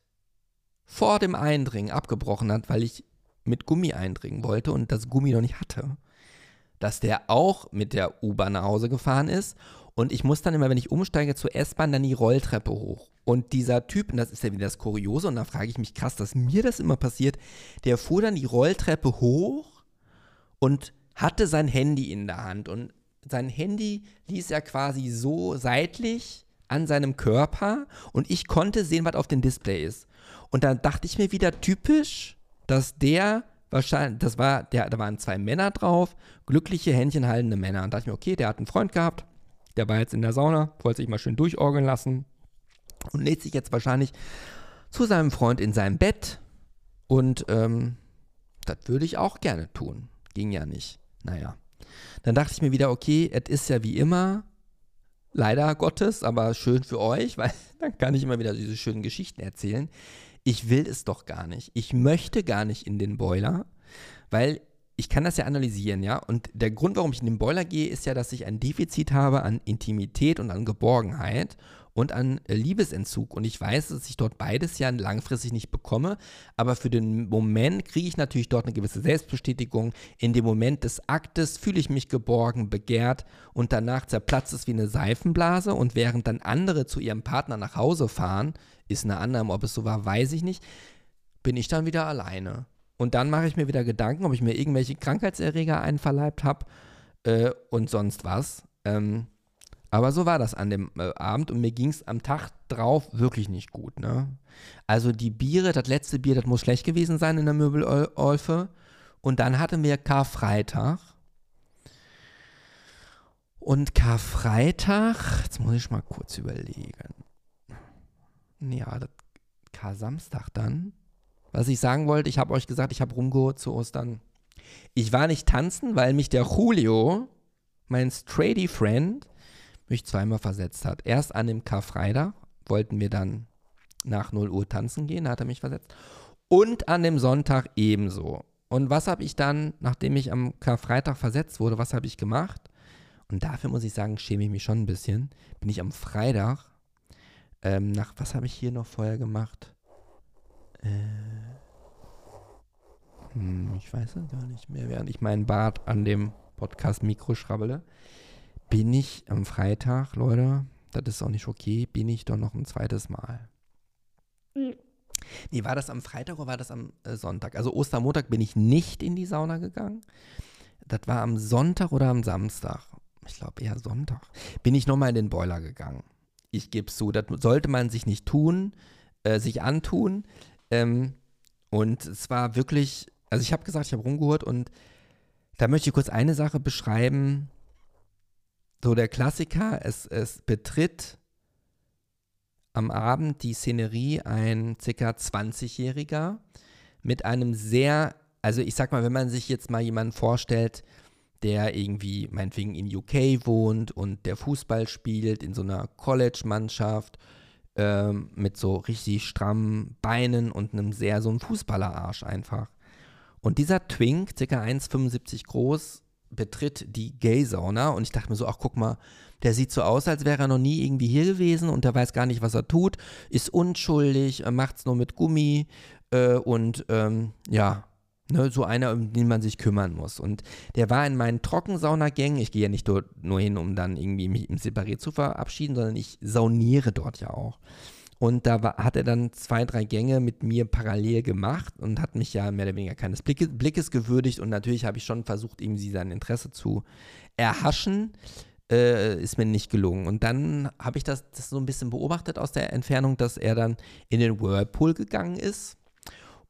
vor dem Eindringen abgebrochen hat, weil ich mit Gummi eindringen wollte und das Gummi noch nicht hatte, dass der auch mit der U-Bahn nach Hause gefahren ist und ich muss dann immer, wenn ich umsteige zur S-Bahn, dann die Rolltreppe hoch. Und dieser Typ, und das ist ja wieder das Kuriose, und da frage ich mich krass, dass mir das immer passiert, der fuhr dann die Rolltreppe hoch und hatte sein Handy in der Hand. Und sein Handy ließ er quasi so seitlich an seinem Körper und ich konnte sehen, was auf dem Display ist. Und dann dachte ich mir wieder typisch, dass der wahrscheinlich, das war, der, da waren zwei Männer drauf, glückliche, händchenhaltende Männer. Und da dachte ich mir, okay, der hat einen Freund gehabt, der war jetzt in der Sauna, wollte sich mal schön durchorgeln lassen und lädt sich jetzt wahrscheinlich zu seinem Freund in seinem Bett. Und ähm, das würde ich auch gerne tun. Ging ja nicht. Naja. Dann dachte ich mir wieder, okay, es ist ja wie immer, leider Gottes, aber schön für euch, weil dann kann ich immer wieder diese schönen Geschichten erzählen. Ich will es doch gar nicht. Ich möchte gar nicht in den Boiler, weil ich kann das ja analysieren, ja. Und der Grund, warum ich in den Boiler gehe, ist ja, dass ich ein Defizit habe an Intimität und an Geborgenheit und an äh, Liebesentzug. Und ich weiß, dass ich dort beides ja langfristig nicht bekomme. Aber für den Moment kriege ich natürlich dort eine gewisse Selbstbestätigung. In dem Moment des Aktes fühle ich mich geborgen, begehrt und danach zerplatzt es wie eine Seifenblase. Und während dann andere zu ihrem Partner nach Hause fahren, ist eine andere, ob es so war, weiß ich nicht, bin ich dann wieder alleine. Und dann mache ich mir wieder Gedanken, ob ich mir irgendwelche Krankheitserreger einverleibt habe äh, und sonst was. Ähm, aber so war das an dem äh, Abend und mir ging es am Tag drauf wirklich nicht gut. Ne? Also die Biere, das letzte Bier, das muss schlecht gewesen sein in der Möbelolfe. Und dann hatten wir Karfreitag. Und Karfreitag, jetzt muss ich mal kurz überlegen. Ja, das Kar-Samstag dann. Was ich sagen wollte, ich habe euch gesagt, ich habe rumgeholt zu Ostern. Ich war nicht tanzen, weil mich der Julio, mein Strady Friend, mich zweimal versetzt hat. Erst an dem Karfreitag wollten wir dann nach 0 Uhr tanzen gehen, da hat er mich versetzt. Und an dem Sonntag ebenso. Und was habe ich dann, nachdem ich am Karfreitag versetzt wurde, was habe ich gemacht? Und dafür muss ich sagen, schäme ich mich schon ein bisschen. Bin ich am Freitag ähm, nach, was habe ich hier noch vorher gemacht? Äh, hm, ich weiß es gar nicht mehr. Während ich meinen Bart an dem Podcast-Mikro schrabbele, bin ich am Freitag, Leute, das ist auch nicht okay, bin ich doch noch ein zweites Mal. Mhm. Nee, war das am Freitag oder war das am äh, Sonntag? Also Ostermontag bin ich nicht in die Sauna gegangen. Das war am Sonntag oder am Samstag. Ich glaube eher Sonntag. Bin ich nochmal in den Boiler gegangen. Ich gebe es zu, das sollte man sich nicht tun, äh, sich antun. Ähm, und es war wirklich, also ich habe gesagt, ich habe rumgehört und da möchte ich kurz eine Sache beschreiben. So der Klassiker, es, es betritt am Abend die Szenerie ein ca. 20-Jähriger mit einem sehr, also ich sag mal, wenn man sich jetzt mal jemanden vorstellt, der irgendwie meinetwegen in UK wohnt und der Fußball spielt in so einer College-Mannschaft ähm, mit so richtig strammen Beinen und einem sehr so einem Fußballerarsch einfach. Und dieser Twink, ca. 1,75 groß, betritt die Gay-Sauna und ich dachte mir so, ach guck mal, der sieht so aus, als wäre er noch nie irgendwie hier gewesen und der weiß gar nicht, was er tut, ist unschuldig, macht es nur mit Gummi äh, und ähm, ja, Ne, so einer, um den man sich kümmern muss. Und der war in meinen Trockensaunagängen. Ich gehe ja nicht dort nur hin, um dann irgendwie mich im Separé zu verabschieden, sondern ich sauniere dort ja auch. Und da war, hat er dann zwei, drei Gänge mit mir parallel gemacht und hat mich ja mehr oder weniger keines Blickes, Blickes gewürdigt. Und natürlich habe ich schon versucht, ihm sein Interesse zu erhaschen. Äh, ist mir nicht gelungen. Und dann habe ich das, das so ein bisschen beobachtet aus der Entfernung, dass er dann in den Whirlpool gegangen ist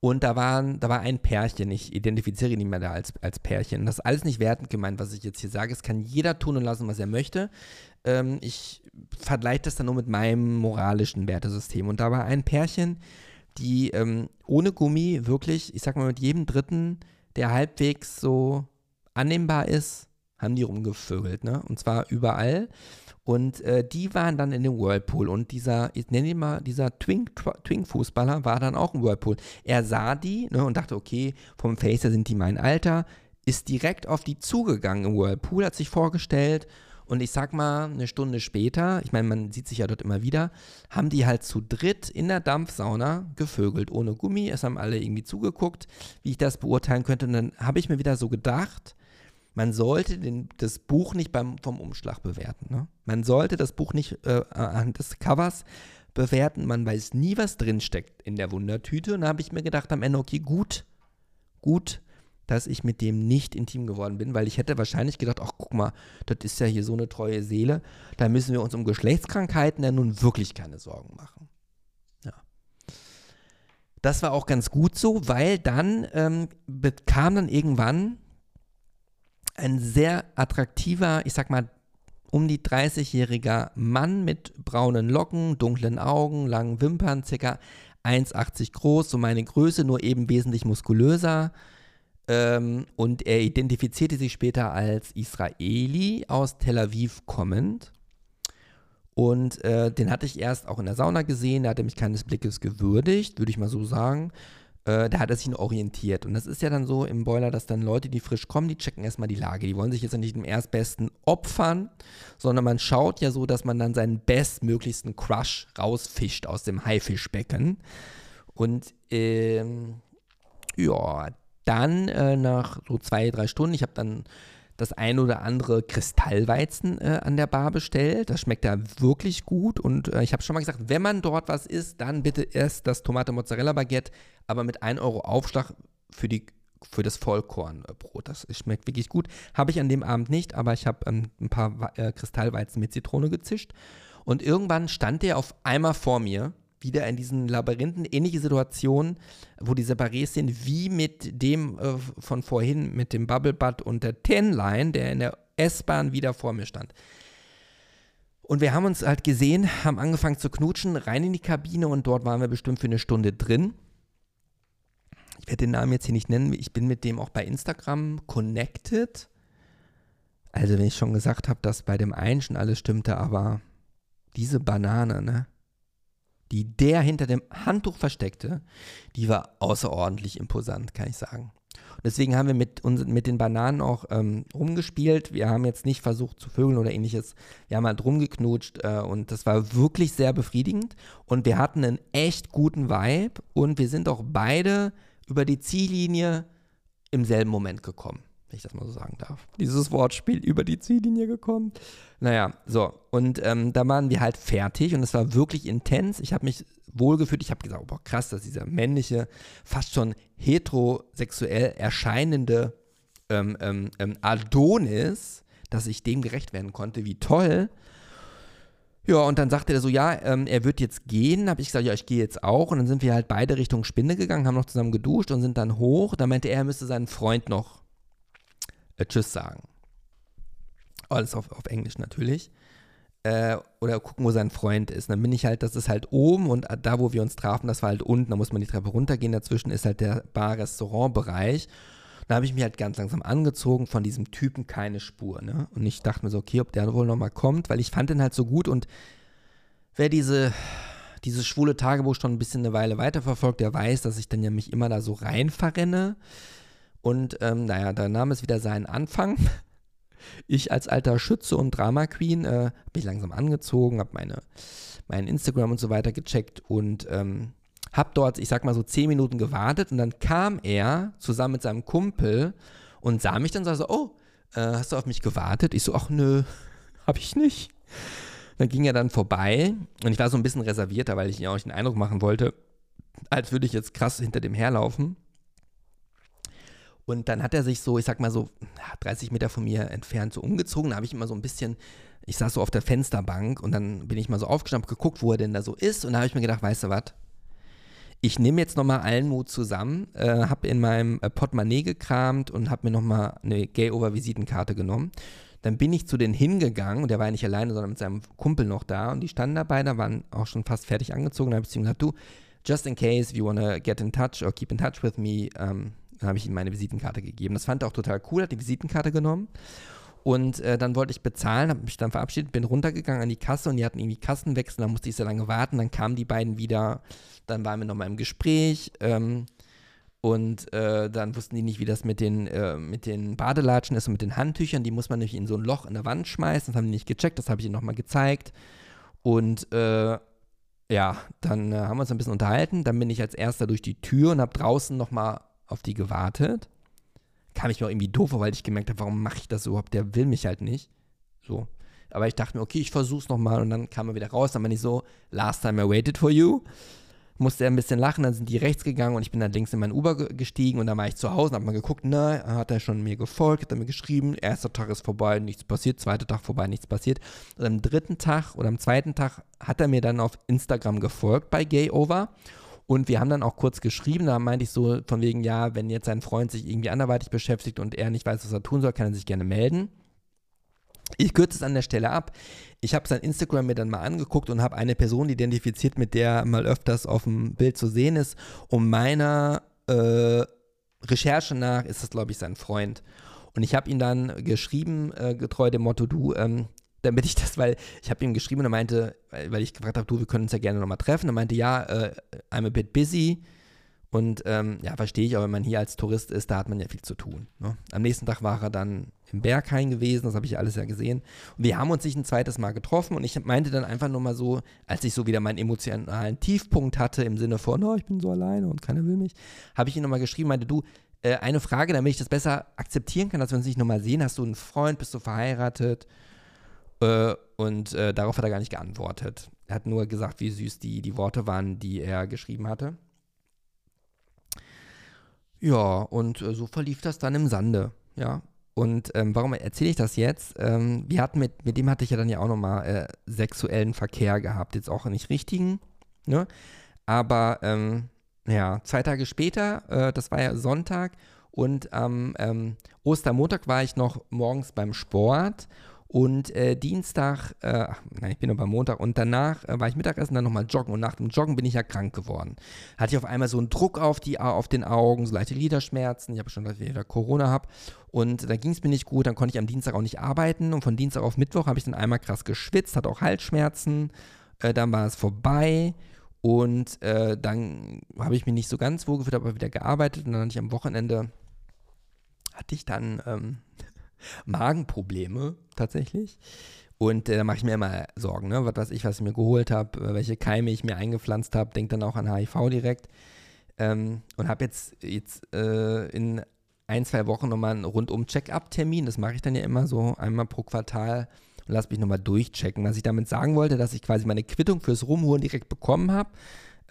und da, waren, da war ein Pärchen, ich identifiziere ihn nicht mehr da als, als Pärchen. Das ist alles nicht wertend gemeint, was ich jetzt hier sage. Es kann jeder tun und lassen, was er möchte. Ähm, ich vergleiche das dann nur mit meinem moralischen Wertesystem. Und da war ein Pärchen, die ähm, ohne Gummi wirklich, ich sag mal, mit jedem Dritten, der halbwegs so annehmbar ist, haben die rumgevögelt, ne? Und zwar überall. Und äh, die waren dann in dem Whirlpool. Und dieser, ich nenne ihn mal, dieser Twink-Fußballer war dann auch im Whirlpool. Er sah die ne, und dachte, okay, vom Face her sind die mein Alter, ist direkt auf die zugegangen im Whirlpool, hat sich vorgestellt. Und ich sag mal, eine Stunde später, ich meine, man sieht sich ja dort immer wieder, haben die halt zu dritt in der Dampfsauna gevögelt, ohne Gummi. Es haben alle irgendwie zugeguckt, wie ich das beurteilen könnte. Und dann habe ich mir wieder so gedacht, man sollte den, das Buch nicht beim, vom Umschlag bewerten. Ne? Man sollte das Buch nicht äh, anhand des Covers bewerten. Man weiß nie, was drinsteckt in der Wundertüte. Und da habe ich mir gedacht am Ende, okay, gut, gut, dass ich mit dem nicht intim geworden bin, weil ich hätte wahrscheinlich gedacht, ach guck mal, das ist ja hier so eine treue Seele, da müssen wir uns um Geschlechtskrankheiten ja nun wirklich keine Sorgen machen. Das war auch ganz gut so, weil dann ähm, bekam dann irgendwann ein sehr attraktiver, ich sag mal, um die 30-jähriger Mann mit braunen Locken, dunklen Augen, langen Wimpern, ca. 1,80 groß, so meine Größe, nur eben wesentlich muskulöser. Ähm, und er identifizierte sich später als Israeli aus Tel Aviv kommend. Und äh, den hatte ich erst auch in der Sauna gesehen, da hat mich keines Blickes gewürdigt, würde ich mal so sagen äh, da hat er sich nur orientiert. Und das ist ja dann so im Boiler, dass dann Leute, die frisch kommen, die checken erstmal die Lage. Die wollen sich jetzt ja nicht dem Erstbesten opfern, sondern man schaut ja so, dass man dann seinen bestmöglichsten Crush rausfischt aus dem Haifischbecken. Und ähm, ja, dann äh, nach so zwei, drei Stunden, ich habe dann das ein oder andere Kristallweizen äh, an der Bar bestellt. Das schmeckt da wirklich gut. Und äh, ich habe schon mal gesagt, wenn man dort was isst, dann bitte erst das Tomate-Mozzarella-Baguette, aber mit 1 Euro Aufschlag für, die, für das Vollkornbrot. Das schmeckt wirklich gut. Habe ich an dem Abend nicht, aber ich habe ähm, ein paar äh, Kristallweizen mit Zitrone gezischt. Und irgendwann stand der auf einmal vor mir wieder in diesen Labyrinthen ähnliche Situationen, wo die Separés sind, wie mit dem äh, von vorhin, mit dem Bubble Butt und der Ten Line, der in der S-Bahn wieder vor mir stand. Und wir haben uns halt gesehen, haben angefangen zu knutschen, rein in die Kabine und dort waren wir bestimmt für eine Stunde drin. Ich werde den Namen jetzt hier nicht nennen, ich bin mit dem auch bei Instagram connected. Also, wenn ich schon gesagt habe, dass bei dem einen schon alles stimmte, aber diese Banane, ne? Die der hinter dem Handtuch versteckte, die war außerordentlich imposant, kann ich sagen. Und deswegen haben wir mit, uns, mit den Bananen auch ähm, rumgespielt. Wir haben jetzt nicht versucht zu vögeln oder ähnliches. Wir haben halt rumgeknutscht äh, und das war wirklich sehr befriedigend. Und wir hatten einen echt guten Vibe und wir sind auch beide über die Ziellinie im selben Moment gekommen wenn ich das mal so sagen darf. Dieses Wortspiel über die Ziellinie gekommen. Naja, so. Und ähm, da waren wir halt fertig und es war wirklich intens. Ich habe mich wohlgefühlt. Ich habe gesagt, oh, boah, krass, dass dieser männliche, fast schon heterosexuell erscheinende ähm, ähm, ähm, Adonis, dass ich dem gerecht werden konnte. Wie toll. Ja, und dann sagte er so, ja, ähm, er wird jetzt gehen. Habe ich gesagt, ja, ich gehe jetzt auch. Und dann sind wir halt beide Richtung Spinne gegangen, haben noch zusammen geduscht und sind dann hoch. Da meinte er, er müsste seinen Freund noch äh, Tschüss sagen. Alles auf, auf Englisch natürlich. Äh, oder gucken, wo sein Freund ist. dann bin ich halt, das ist halt oben und da, wo wir uns trafen, das war halt unten. Da muss man die Treppe runtergehen. Dazwischen ist halt der Bar-Restaurant-Bereich. Da habe ich mich halt ganz langsam angezogen, von diesem Typen keine Spur. Ne? Und ich dachte mir so, okay, ob der wohl nochmal kommt, weil ich fand den halt so gut und wer diese, dieses schwule Tagebuch schon ein bisschen eine Weile weiterverfolgt, der weiß, dass ich dann ja mich immer da so rein verrenne. Und ähm, naja, da nahm es wieder seinen Anfang. Ich als alter Schütze und Drama Queen äh, bin langsam angezogen, habe meine, mein Instagram und so weiter gecheckt und ähm, habe dort, ich sag mal so zehn Minuten gewartet und dann kam er zusammen mit seinem Kumpel und sah mich dann und so, oh, äh, hast du auf mich gewartet? Ich so, ach nö, hab ich nicht. Dann ging er dann vorbei und ich war so ein bisschen reservierter, weil ich ihm auch nicht den Eindruck machen wollte, als würde ich jetzt krass hinter dem herlaufen. Und dann hat er sich so, ich sag mal so 30 Meter von mir entfernt so umgezogen. Da habe ich immer so ein bisschen, ich saß so auf der Fensterbank und dann bin ich mal so aufgestanden, geguckt, wo er denn da so ist. Und da habe ich mir gedacht, weißt du was? Ich nehme jetzt nochmal allen Mut zusammen, äh, habe in meinem äh, Portemonnaie gekramt und habe mir nochmal eine Gay-Over-Visitenkarte genommen. Dann bin ich zu denen hingegangen und der war ja nicht alleine, sondern mit seinem Kumpel noch da und die standen dabei, da waren auch schon fast fertig angezogen. Da habe ich zu ihm gesagt, du, just in case if you wanna get in touch or keep in touch with me, um, dann habe ich ihm meine Visitenkarte gegeben. Das fand er auch total cool, hat die Visitenkarte genommen. Und äh, dann wollte ich bezahlen, habe mich dann verabschiedet, bin runtergegangen an die Kasse und die hatten irgendwie Kassenwechsel, dann musste ich sehr lange warten, dann kamen die beiden wieder, dann waren wir nochmal im Gespräch ähm, und äh, dann wussten die nicht, wie das mit den, äh, mit den Badelatschen ist und mit den Handtüchern, die muss man nämlich in so ein Loch in der Wand schmeißen, das haben die nicht gecheckt, das habe ich ihnen nochmal gezeigt und äh, ja, dann äh, haben wir uns ein bisschen unterhalten, dann bin ich als erster durch die Tür und habe draußen nochmal auf die gewartet kam ich mir auch irgendwie doof weil ich gemerkt habe, warum mache ich das überhaupt? Der will mich halt nicht. So. Aber ich dachte mir, okay, ich versuch's nochmal und dann kam er wieder raus. Dann bin ich so, last time I waited for you. Musste er ein bisschen lachen, dann sind die rechts gegangen und ich bin dann links in mein Uber gestiegen und dann war ich zu Hause und hab mal geguckt, na, hat er schon mir gefolgt, hat er mir geschrieben, erster Tag ist vorbei, nichts passiert, zweiter Tag vorbei, nichts passiert. Und am dritten Tag oder am zweiten Tag hat er mir dann auf Instagram gefolgt bei Gay Over und wir haben dann auch kurz geschrieben, da meinte ich so von wegen, ja, wenn jetzt sein Freund sich irgendwie anderweitig beschäftigt und er nicht weiß, was er tun soll, kann er sich gerne melden. Ich kürze es an der Stelle ab. Ich habe sein Instagram mir dann mal angeguckt und habe eine Person identifiziert, mit der mal öfters auf dem Bild zu sehen ist. Und meiner äh, Recherche nach ist das, glaube ich, sein Freund. Und ich habe ihn dann geschrieben, äh, getreu dem Motto, du, ähm, damit ich das, weil ich habe ihm geschrieben und er meinte, weil ich gefragt habe, du, wir können uns ja gerne nochmal treffen. Er meinte, ja, äh, I'm a bit busy. Und ähm, ja, verstehe ich, aber wenn man hier als Tourist ist, da hat man ja viel zu tun. Ne? Am nächsten Tag war er dann im Berghain gewesen, das habe ich alles ja gesehen. Und wir haben uns sich ein zweites Mal getroffen und ich meinte dann einfach nur mal so, als ich so wieder meinen emotionalen Tiefpunkt hatte, im Sinne von, oh, ich bin so alleine und keiner will mich, habe ich ihm nochmal geschrieben, meinte, du, äh, eine Frage, damit ich das besser akzeptieren kann, dass wir uns nicht nochmal sehen. Hast du einen Freund, bist du verheiratet? Äh, und äh, darauf hat er gar nicht geantwortet. Er hat nur gesagt, wie süß die, die Worte waren, die er geschrieben hatte. Ja, und äh, so verlief das dann im Sande, ja. Und ähm, warum erzähle ich das jetzt? Ähm, wir hatten mit, mit dem hatte ich ja dann ja auch nochmal äh, sexuellen Verkehr gehabt. Jetzt auch nicht richtigen, ne? Aber ähm, ja, zwei Tage später, äh, das war ja Sonntag und am ähm, Ostermontag war ich noch morgens beim Sport und äh, Dienstag, äh, nein, ich bin beim Montag und danach äh, war ich Mittagessen, dann nochmal joggen und nach dem Joggen bin ich ja krank geworden. Hatte ich auf einmal so einen Druck auf, die, auf den Augen, so leichte Liderschmerzen. Ich habe schon, dass ich wieder Corona habe. Und da ging es mir nicht gut, dann konnte ich am Dienstag auch nicht arbeiten. Und von Dienstag auf Mittwoch habe ich dann einmal krass geschwitzt, hatte auch Halsschmerzen. Äh, dann war es vorbei. Und äh, dann habe ich mich nicht so ganz wohl gefühlt, aber wieder gearbeitet. Und dann hatte ich am Wochenende, hatte ich dann ähm, Magenprobleme tatsächlich. Und äh, da mache ich mir immer Sorgen, ne? Was weiß ich, was ich mir geholt habe, äh, welche Keime ich mir eingepflanzt habe, denke dann auch an HIV direkt. Ähm, und habe jetzt, jetzt äh, in ein, zwei Wochen nochmal einen rundum Check-up-Termin. Das mache ich dann ja immer so einmal pro Quartal und lasse mich nochmal durchchecken. Was ich damit sagen wollte, dass ich quasi meine Quittung fürs Rumholen direkt bekommen habe.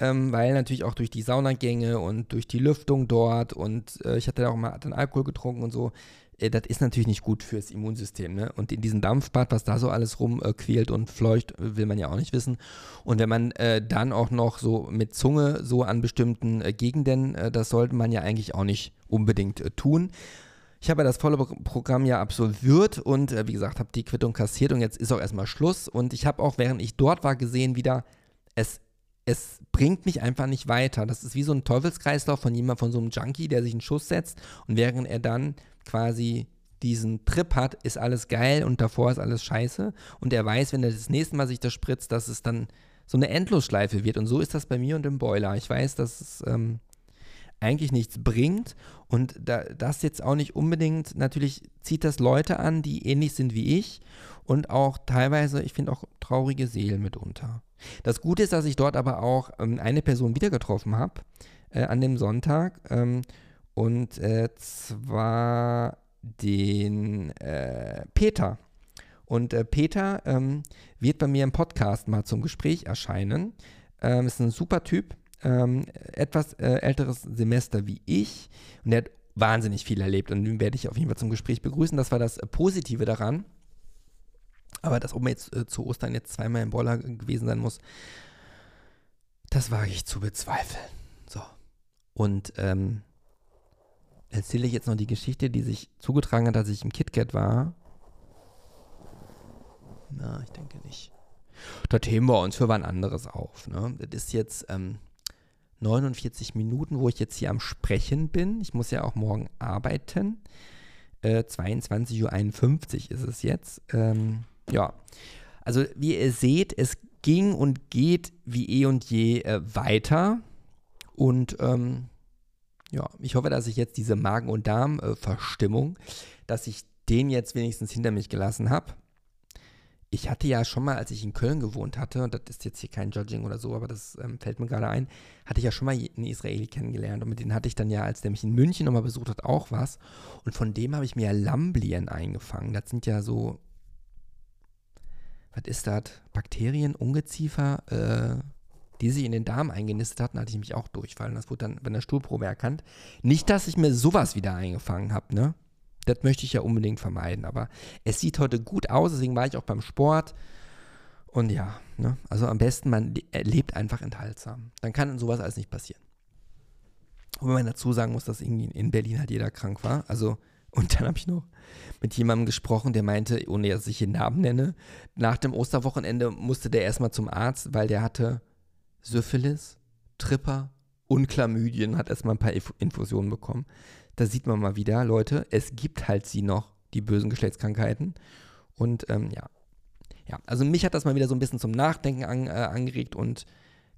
Ähm, weil natürlich auch durch die Saunagänge und durch die Lüftung dort und äh, ich hatte auch mal dann Alkohol getrunken und so, das ist natürlich nicht gut fürs Immunsystem. Ne? Und in diesem Dampfbad, was da so alles rumquält äh, und fleucht, will man ja auch nicht wissen. Und wenn man äh, dann auch noch so mit Zunge so an bestimmten äh, Gegenden, äh, das sollte man ja eigentlich auch nicht unbedingt äh, tun. Ich habe das volle Programm ja absolviert und wie gesagt, habe die Quittung kassiert und jetzt ist auch erstmal Schluss. Und ich habe auch, während ich dort war, gesehen wieder, es es bringt mich einfach nicht weiter. Das ist wie so ein Teufelskreislauf von jemand, von so einem Junkie, der sich einen Schuss setzt und während er dann quasi diesen Trip hat, ist alles geil und davor ist alles scheiße. Und er weiß, wenn er das nächste Mal sich das spritzt, dass es dann so eine Endlosschleife wird. Und so ist das bei mir und dem Boiler. Ich weiß, dass es ähm, eigentlich nichts bringt und da, das jetzt auch nicht unbedingt, natürlich zieht das Leute an, die ähnlich sind wie ich und auch teilweise, ich finde auch traurige Seelen mitunter. Das Gute ist, dass ich dort aber auch ähm, eine Person wieder getroffen habe äh, an dem Sonntag. Ähm, und äh, zwar den äh, Peter. Und äh, Peter ähm, wird bei mir im Podcast mal zum Gespräch erscheinen. Ähm, ist ein super Typ, ähm, etwas äh, älteres Semester wie ich. Und er hat wahnsinnig viel erlebt und den werde ich auf jeden Fall zum Gespräch begrüßen. Das war das Positive daran. Aber dass Oma jetzt äh, zu Ostern jetzt zweimal im Boiler gewesen sein muss, das wage ich zu bezweifeln. So. Und ähm, erzähle ich jetzt noch die Geschichte, die sich zugetragen hat, als ich im KitKat war? Na, ich denke nicht. Da heben wir uns für wann anderes auf. Ne? Das ist jetzt ähm, 49 Minuten, wo ich jetzt hier am Sprechen bin. Ich muss ja auch morgen arbeiten. Äh, 22.51 Uhr ist es jetzt. Ähm, ja, also wie ihr seht, es ging und geht wie eh und je äh, weiter. Und ähm, ja, ich hoffe, dass ich jetzt diese Magen- und Darmverstimmung, dass ich den jetzt wenigstens hinter mich gelassen habe. Ich hatte ja schon mal, als ich in Köln gewohnt hatte, und das ist jetzt hier kein Judging oder so, aber das ähm, fällt mir gerade ein, hatte ich ja schon mal einen Israeli kennengelernt. Und mit dem hatte ich dann ja, als der mich in München nochmal besucht hat, auch was. Und von dem habe ich mir Lamblien eingefangen. Das sind ja so, was ist das? Bakterien, Ungeziefer, äh, die sich in den Darm eingenistet hatten, hatte ich mich auch durchfallen. Das wurde dann bei der Stuhlprobe erkannt. Nicht, dass ich mir sowas wieder eingefangen habe, ne? Das möchte ich ja unbedingt vermeiden. Aber es sieht heute gut aus, deswegen war ich auch beim Sport. Und ja, ne? also am besten, man lebt einfach enthaltsam. Dann kann sowas alles nicht passieren. Und wenn man dazu sagen muss, dass irgendwie in Berlin halt jeder krank war. Also, und dann habe ich noch mit jemandem gesprochen, der meinte, ohne dass ich den Namen nenne, nach dem Osterwochenende musste der erstmal zum Arzt, weil der hatte Syphilis, Tripper und Chlamydien, hat erstmal ein paar Infusionen bekommen da sieht man mal wieder, Leute, es gibt halt sie noch, die bösen Geschlechtskrankheiten. Und ähm, ja. Ja, also mich hat das mal wieder so ein bisschen zum Nachdenken an, äh, angeregt und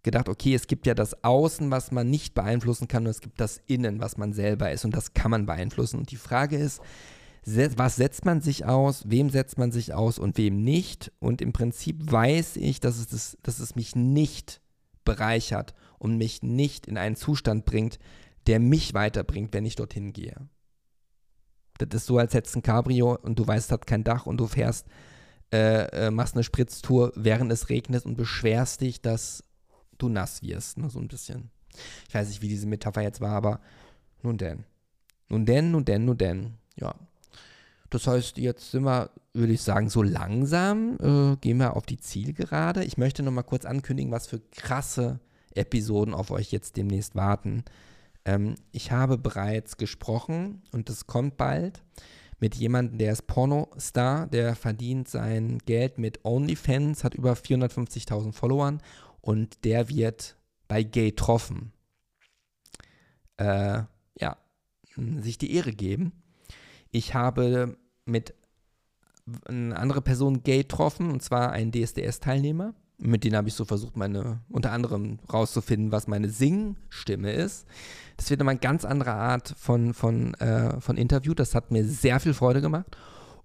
gedacht, okay, es gibt ja das Außen, was man nicht beeinflussen kann, und es gibt das Innen, was man selber ist, und das kann man beeinflussen. Und die Frage ist, was setzt man sich aus, wem setzt man sich aus und wem nicht? Und im Prinzip weiß ich, dass es, das, dass es mich nicht bereichert und mich nicht in einen Zustand bringt, der mich weiterbringt, wenn ich dorthin gehe. Das ist so, als hättest du ein Cabrio und du weißt, es hat kein Dach und du fährst, äh, äh, machst eine Spritztour, während es regnet und beschwerst dich, dass du nass wirst. Ne? So ein bisschen. Ich weiß nicht, wie diese Metapher jetzt war, aber nun denn. Nun denn, nun denn, nun denn. Ja. Das heißt, jetzt sind wir, würde ich sagen, so langsam äh, gehen wir auf die Zielgerade. Ich möchte noch mal kurz ankündigen, was für krasse Episoden auf euch jetzt demnächst warten. Ähm, ich habe bereits gesprochen und es kommt bald mit jemandem, der ist Pornostar, der verdient sein Geld mit OnlyFans, hat über 450.000 Followern und der wird bei Gay Troffen äh, ja, sich die Ehre geben. Ich habe mit einer anderen Person Gay getroffen, und zwar einen DSDS-Teilnehmer. Mit denen habe ich so versucht, meine, unter anderem rauszufinden, was meine Singstimme ist. Das wird immer eine ganz andere Art von, von, äh, von Interview. Das hat mir sehr viel Freude gemacht.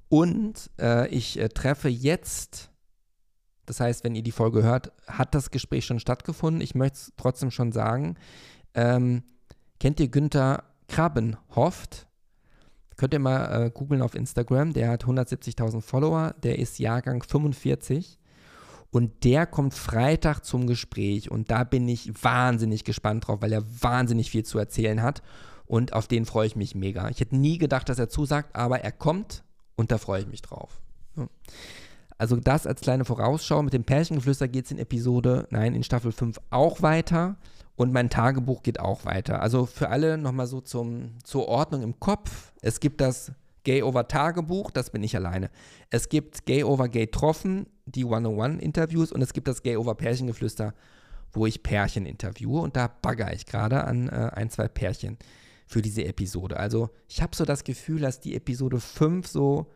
Und äh, ich äh, treffe jetzt, das heißt, wenn ihr die Folge hört, hat das Gespräch schon stattgefunden. Ich möchte es trotzdem schon sagen. Ähm, kennt ihr Günther Krabbenhoft? Könnt ihr mal äh, googeln auf Instagram. Der hat 170.000 Follower. Der ist Jahrgang 45. Und der kommt Freitag zum Gespräch und da bin ich wahnsinnig gespannt drauf, weil er wahnsinnig viel zu erzählen hat und auf den freue ich mich mega. Ich hätte nie gedacht, dass er zusagt, aber er kommt und da freue ich mich drauf. Also das als kleine Vorausschau. Mit dem Pärchengeflüster geht es in Episode, nein, in Staffel 5 auch weiter und mein Tagebuch geht auch weiter. Also für alle nochmal so zum, zur Ordnung im Kopf. Es gibt das Gay Over Tagebuch, das bin ich alleine. Es gibt Gay Over Gay Troffen, die 101-Interviews und es gibt das Gay Over Pärchengeflüster, wo ich Pärchen interviewe und da bagger ich gerade an äh, ein, zwei Pärchen für diese Episode. Also ich habe so das Gefühl, dass die Episode 5 so,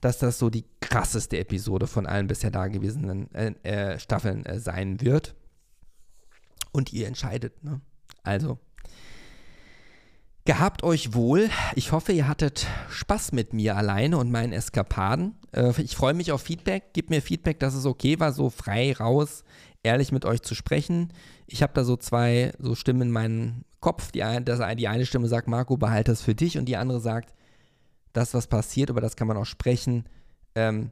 dass das so die krasseste Episode von allen bisher dagewesenen äh, äh, Staffeln äh, sein wird. Und ihr entscheidet, ne? Also, Gehabt euch wohl. Ich hoffe, ihr hattet Spaß mit mir alleine und meinen Eskapaden. Äh, ich freue mich auf Feedback. Gebt mir Feedback, dass es okay war, so frei raus, ehrlich mit euch zu sprechen. Ich habe da so zwei so Stimmen in meinem Kopf. Die, das, die eine Stimme sagt, Marco, behalte das für dich. Und die andere sagt, das, was passiert, über das kann man auch sprechen. Ähm,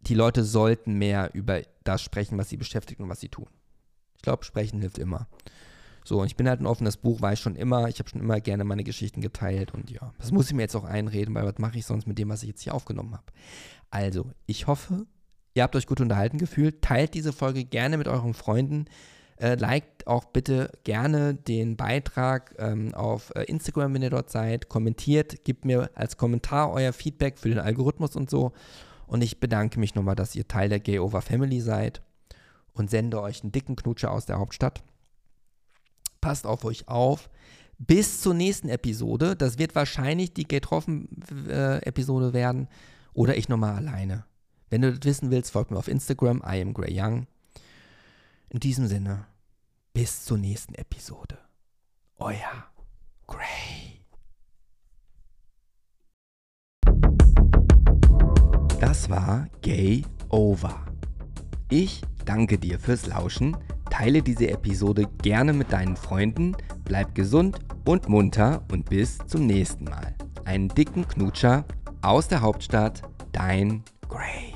die Leute sollten mehr über das sprechen, was sie beschäftigt und was sie tun. Ich glaube, sprechen hilft immer. So, und ich bin halt ein offenes Buch, ich schon immer. Ich habe schon immer gerne meine Geschichten geteilt und ja, das muss ich mir jetzt auch einreden, weil was mache ich sonst mit dem, was ich jetzt hier aufgenommen habe? Also, ich hoffe, ihr habt euch gut unterhalten gefühlt. Teilt diese Folge gerne mit euren Freunden. Äh, liked auch bitte gerne den Beitrag ähm, auf äh, Instagram, wenn ihr dort seid. Kommentiert, gebt mir als Kommentar euer Feedback für den Algorithmus und so. Und ich bedanke mich nochmal, dass ihr Teil der Gay Over Family seid und sende euch einen dicken Knutscher aus der Hauptstadt passt auf euch auf, Bis zur nächsten Episode. Das wird wahrscheinlich die Getroffen-Episode werden. Oder ich nochmal alleine. Wenn du das wissen willst, folg mir auf Instagram. I am Gray Young. In diesem Sinne, bis zur nächsten Episode. Euer Gray. Das war Gay Over. Ich danke dir fürs Lauschen. Teile diese Episode gerne mit deinen Freunden. Bleib gesund und munter und bis zum nächsten Mal. Einen dicken Knutscher aus der Hauptstadt, dein Gray.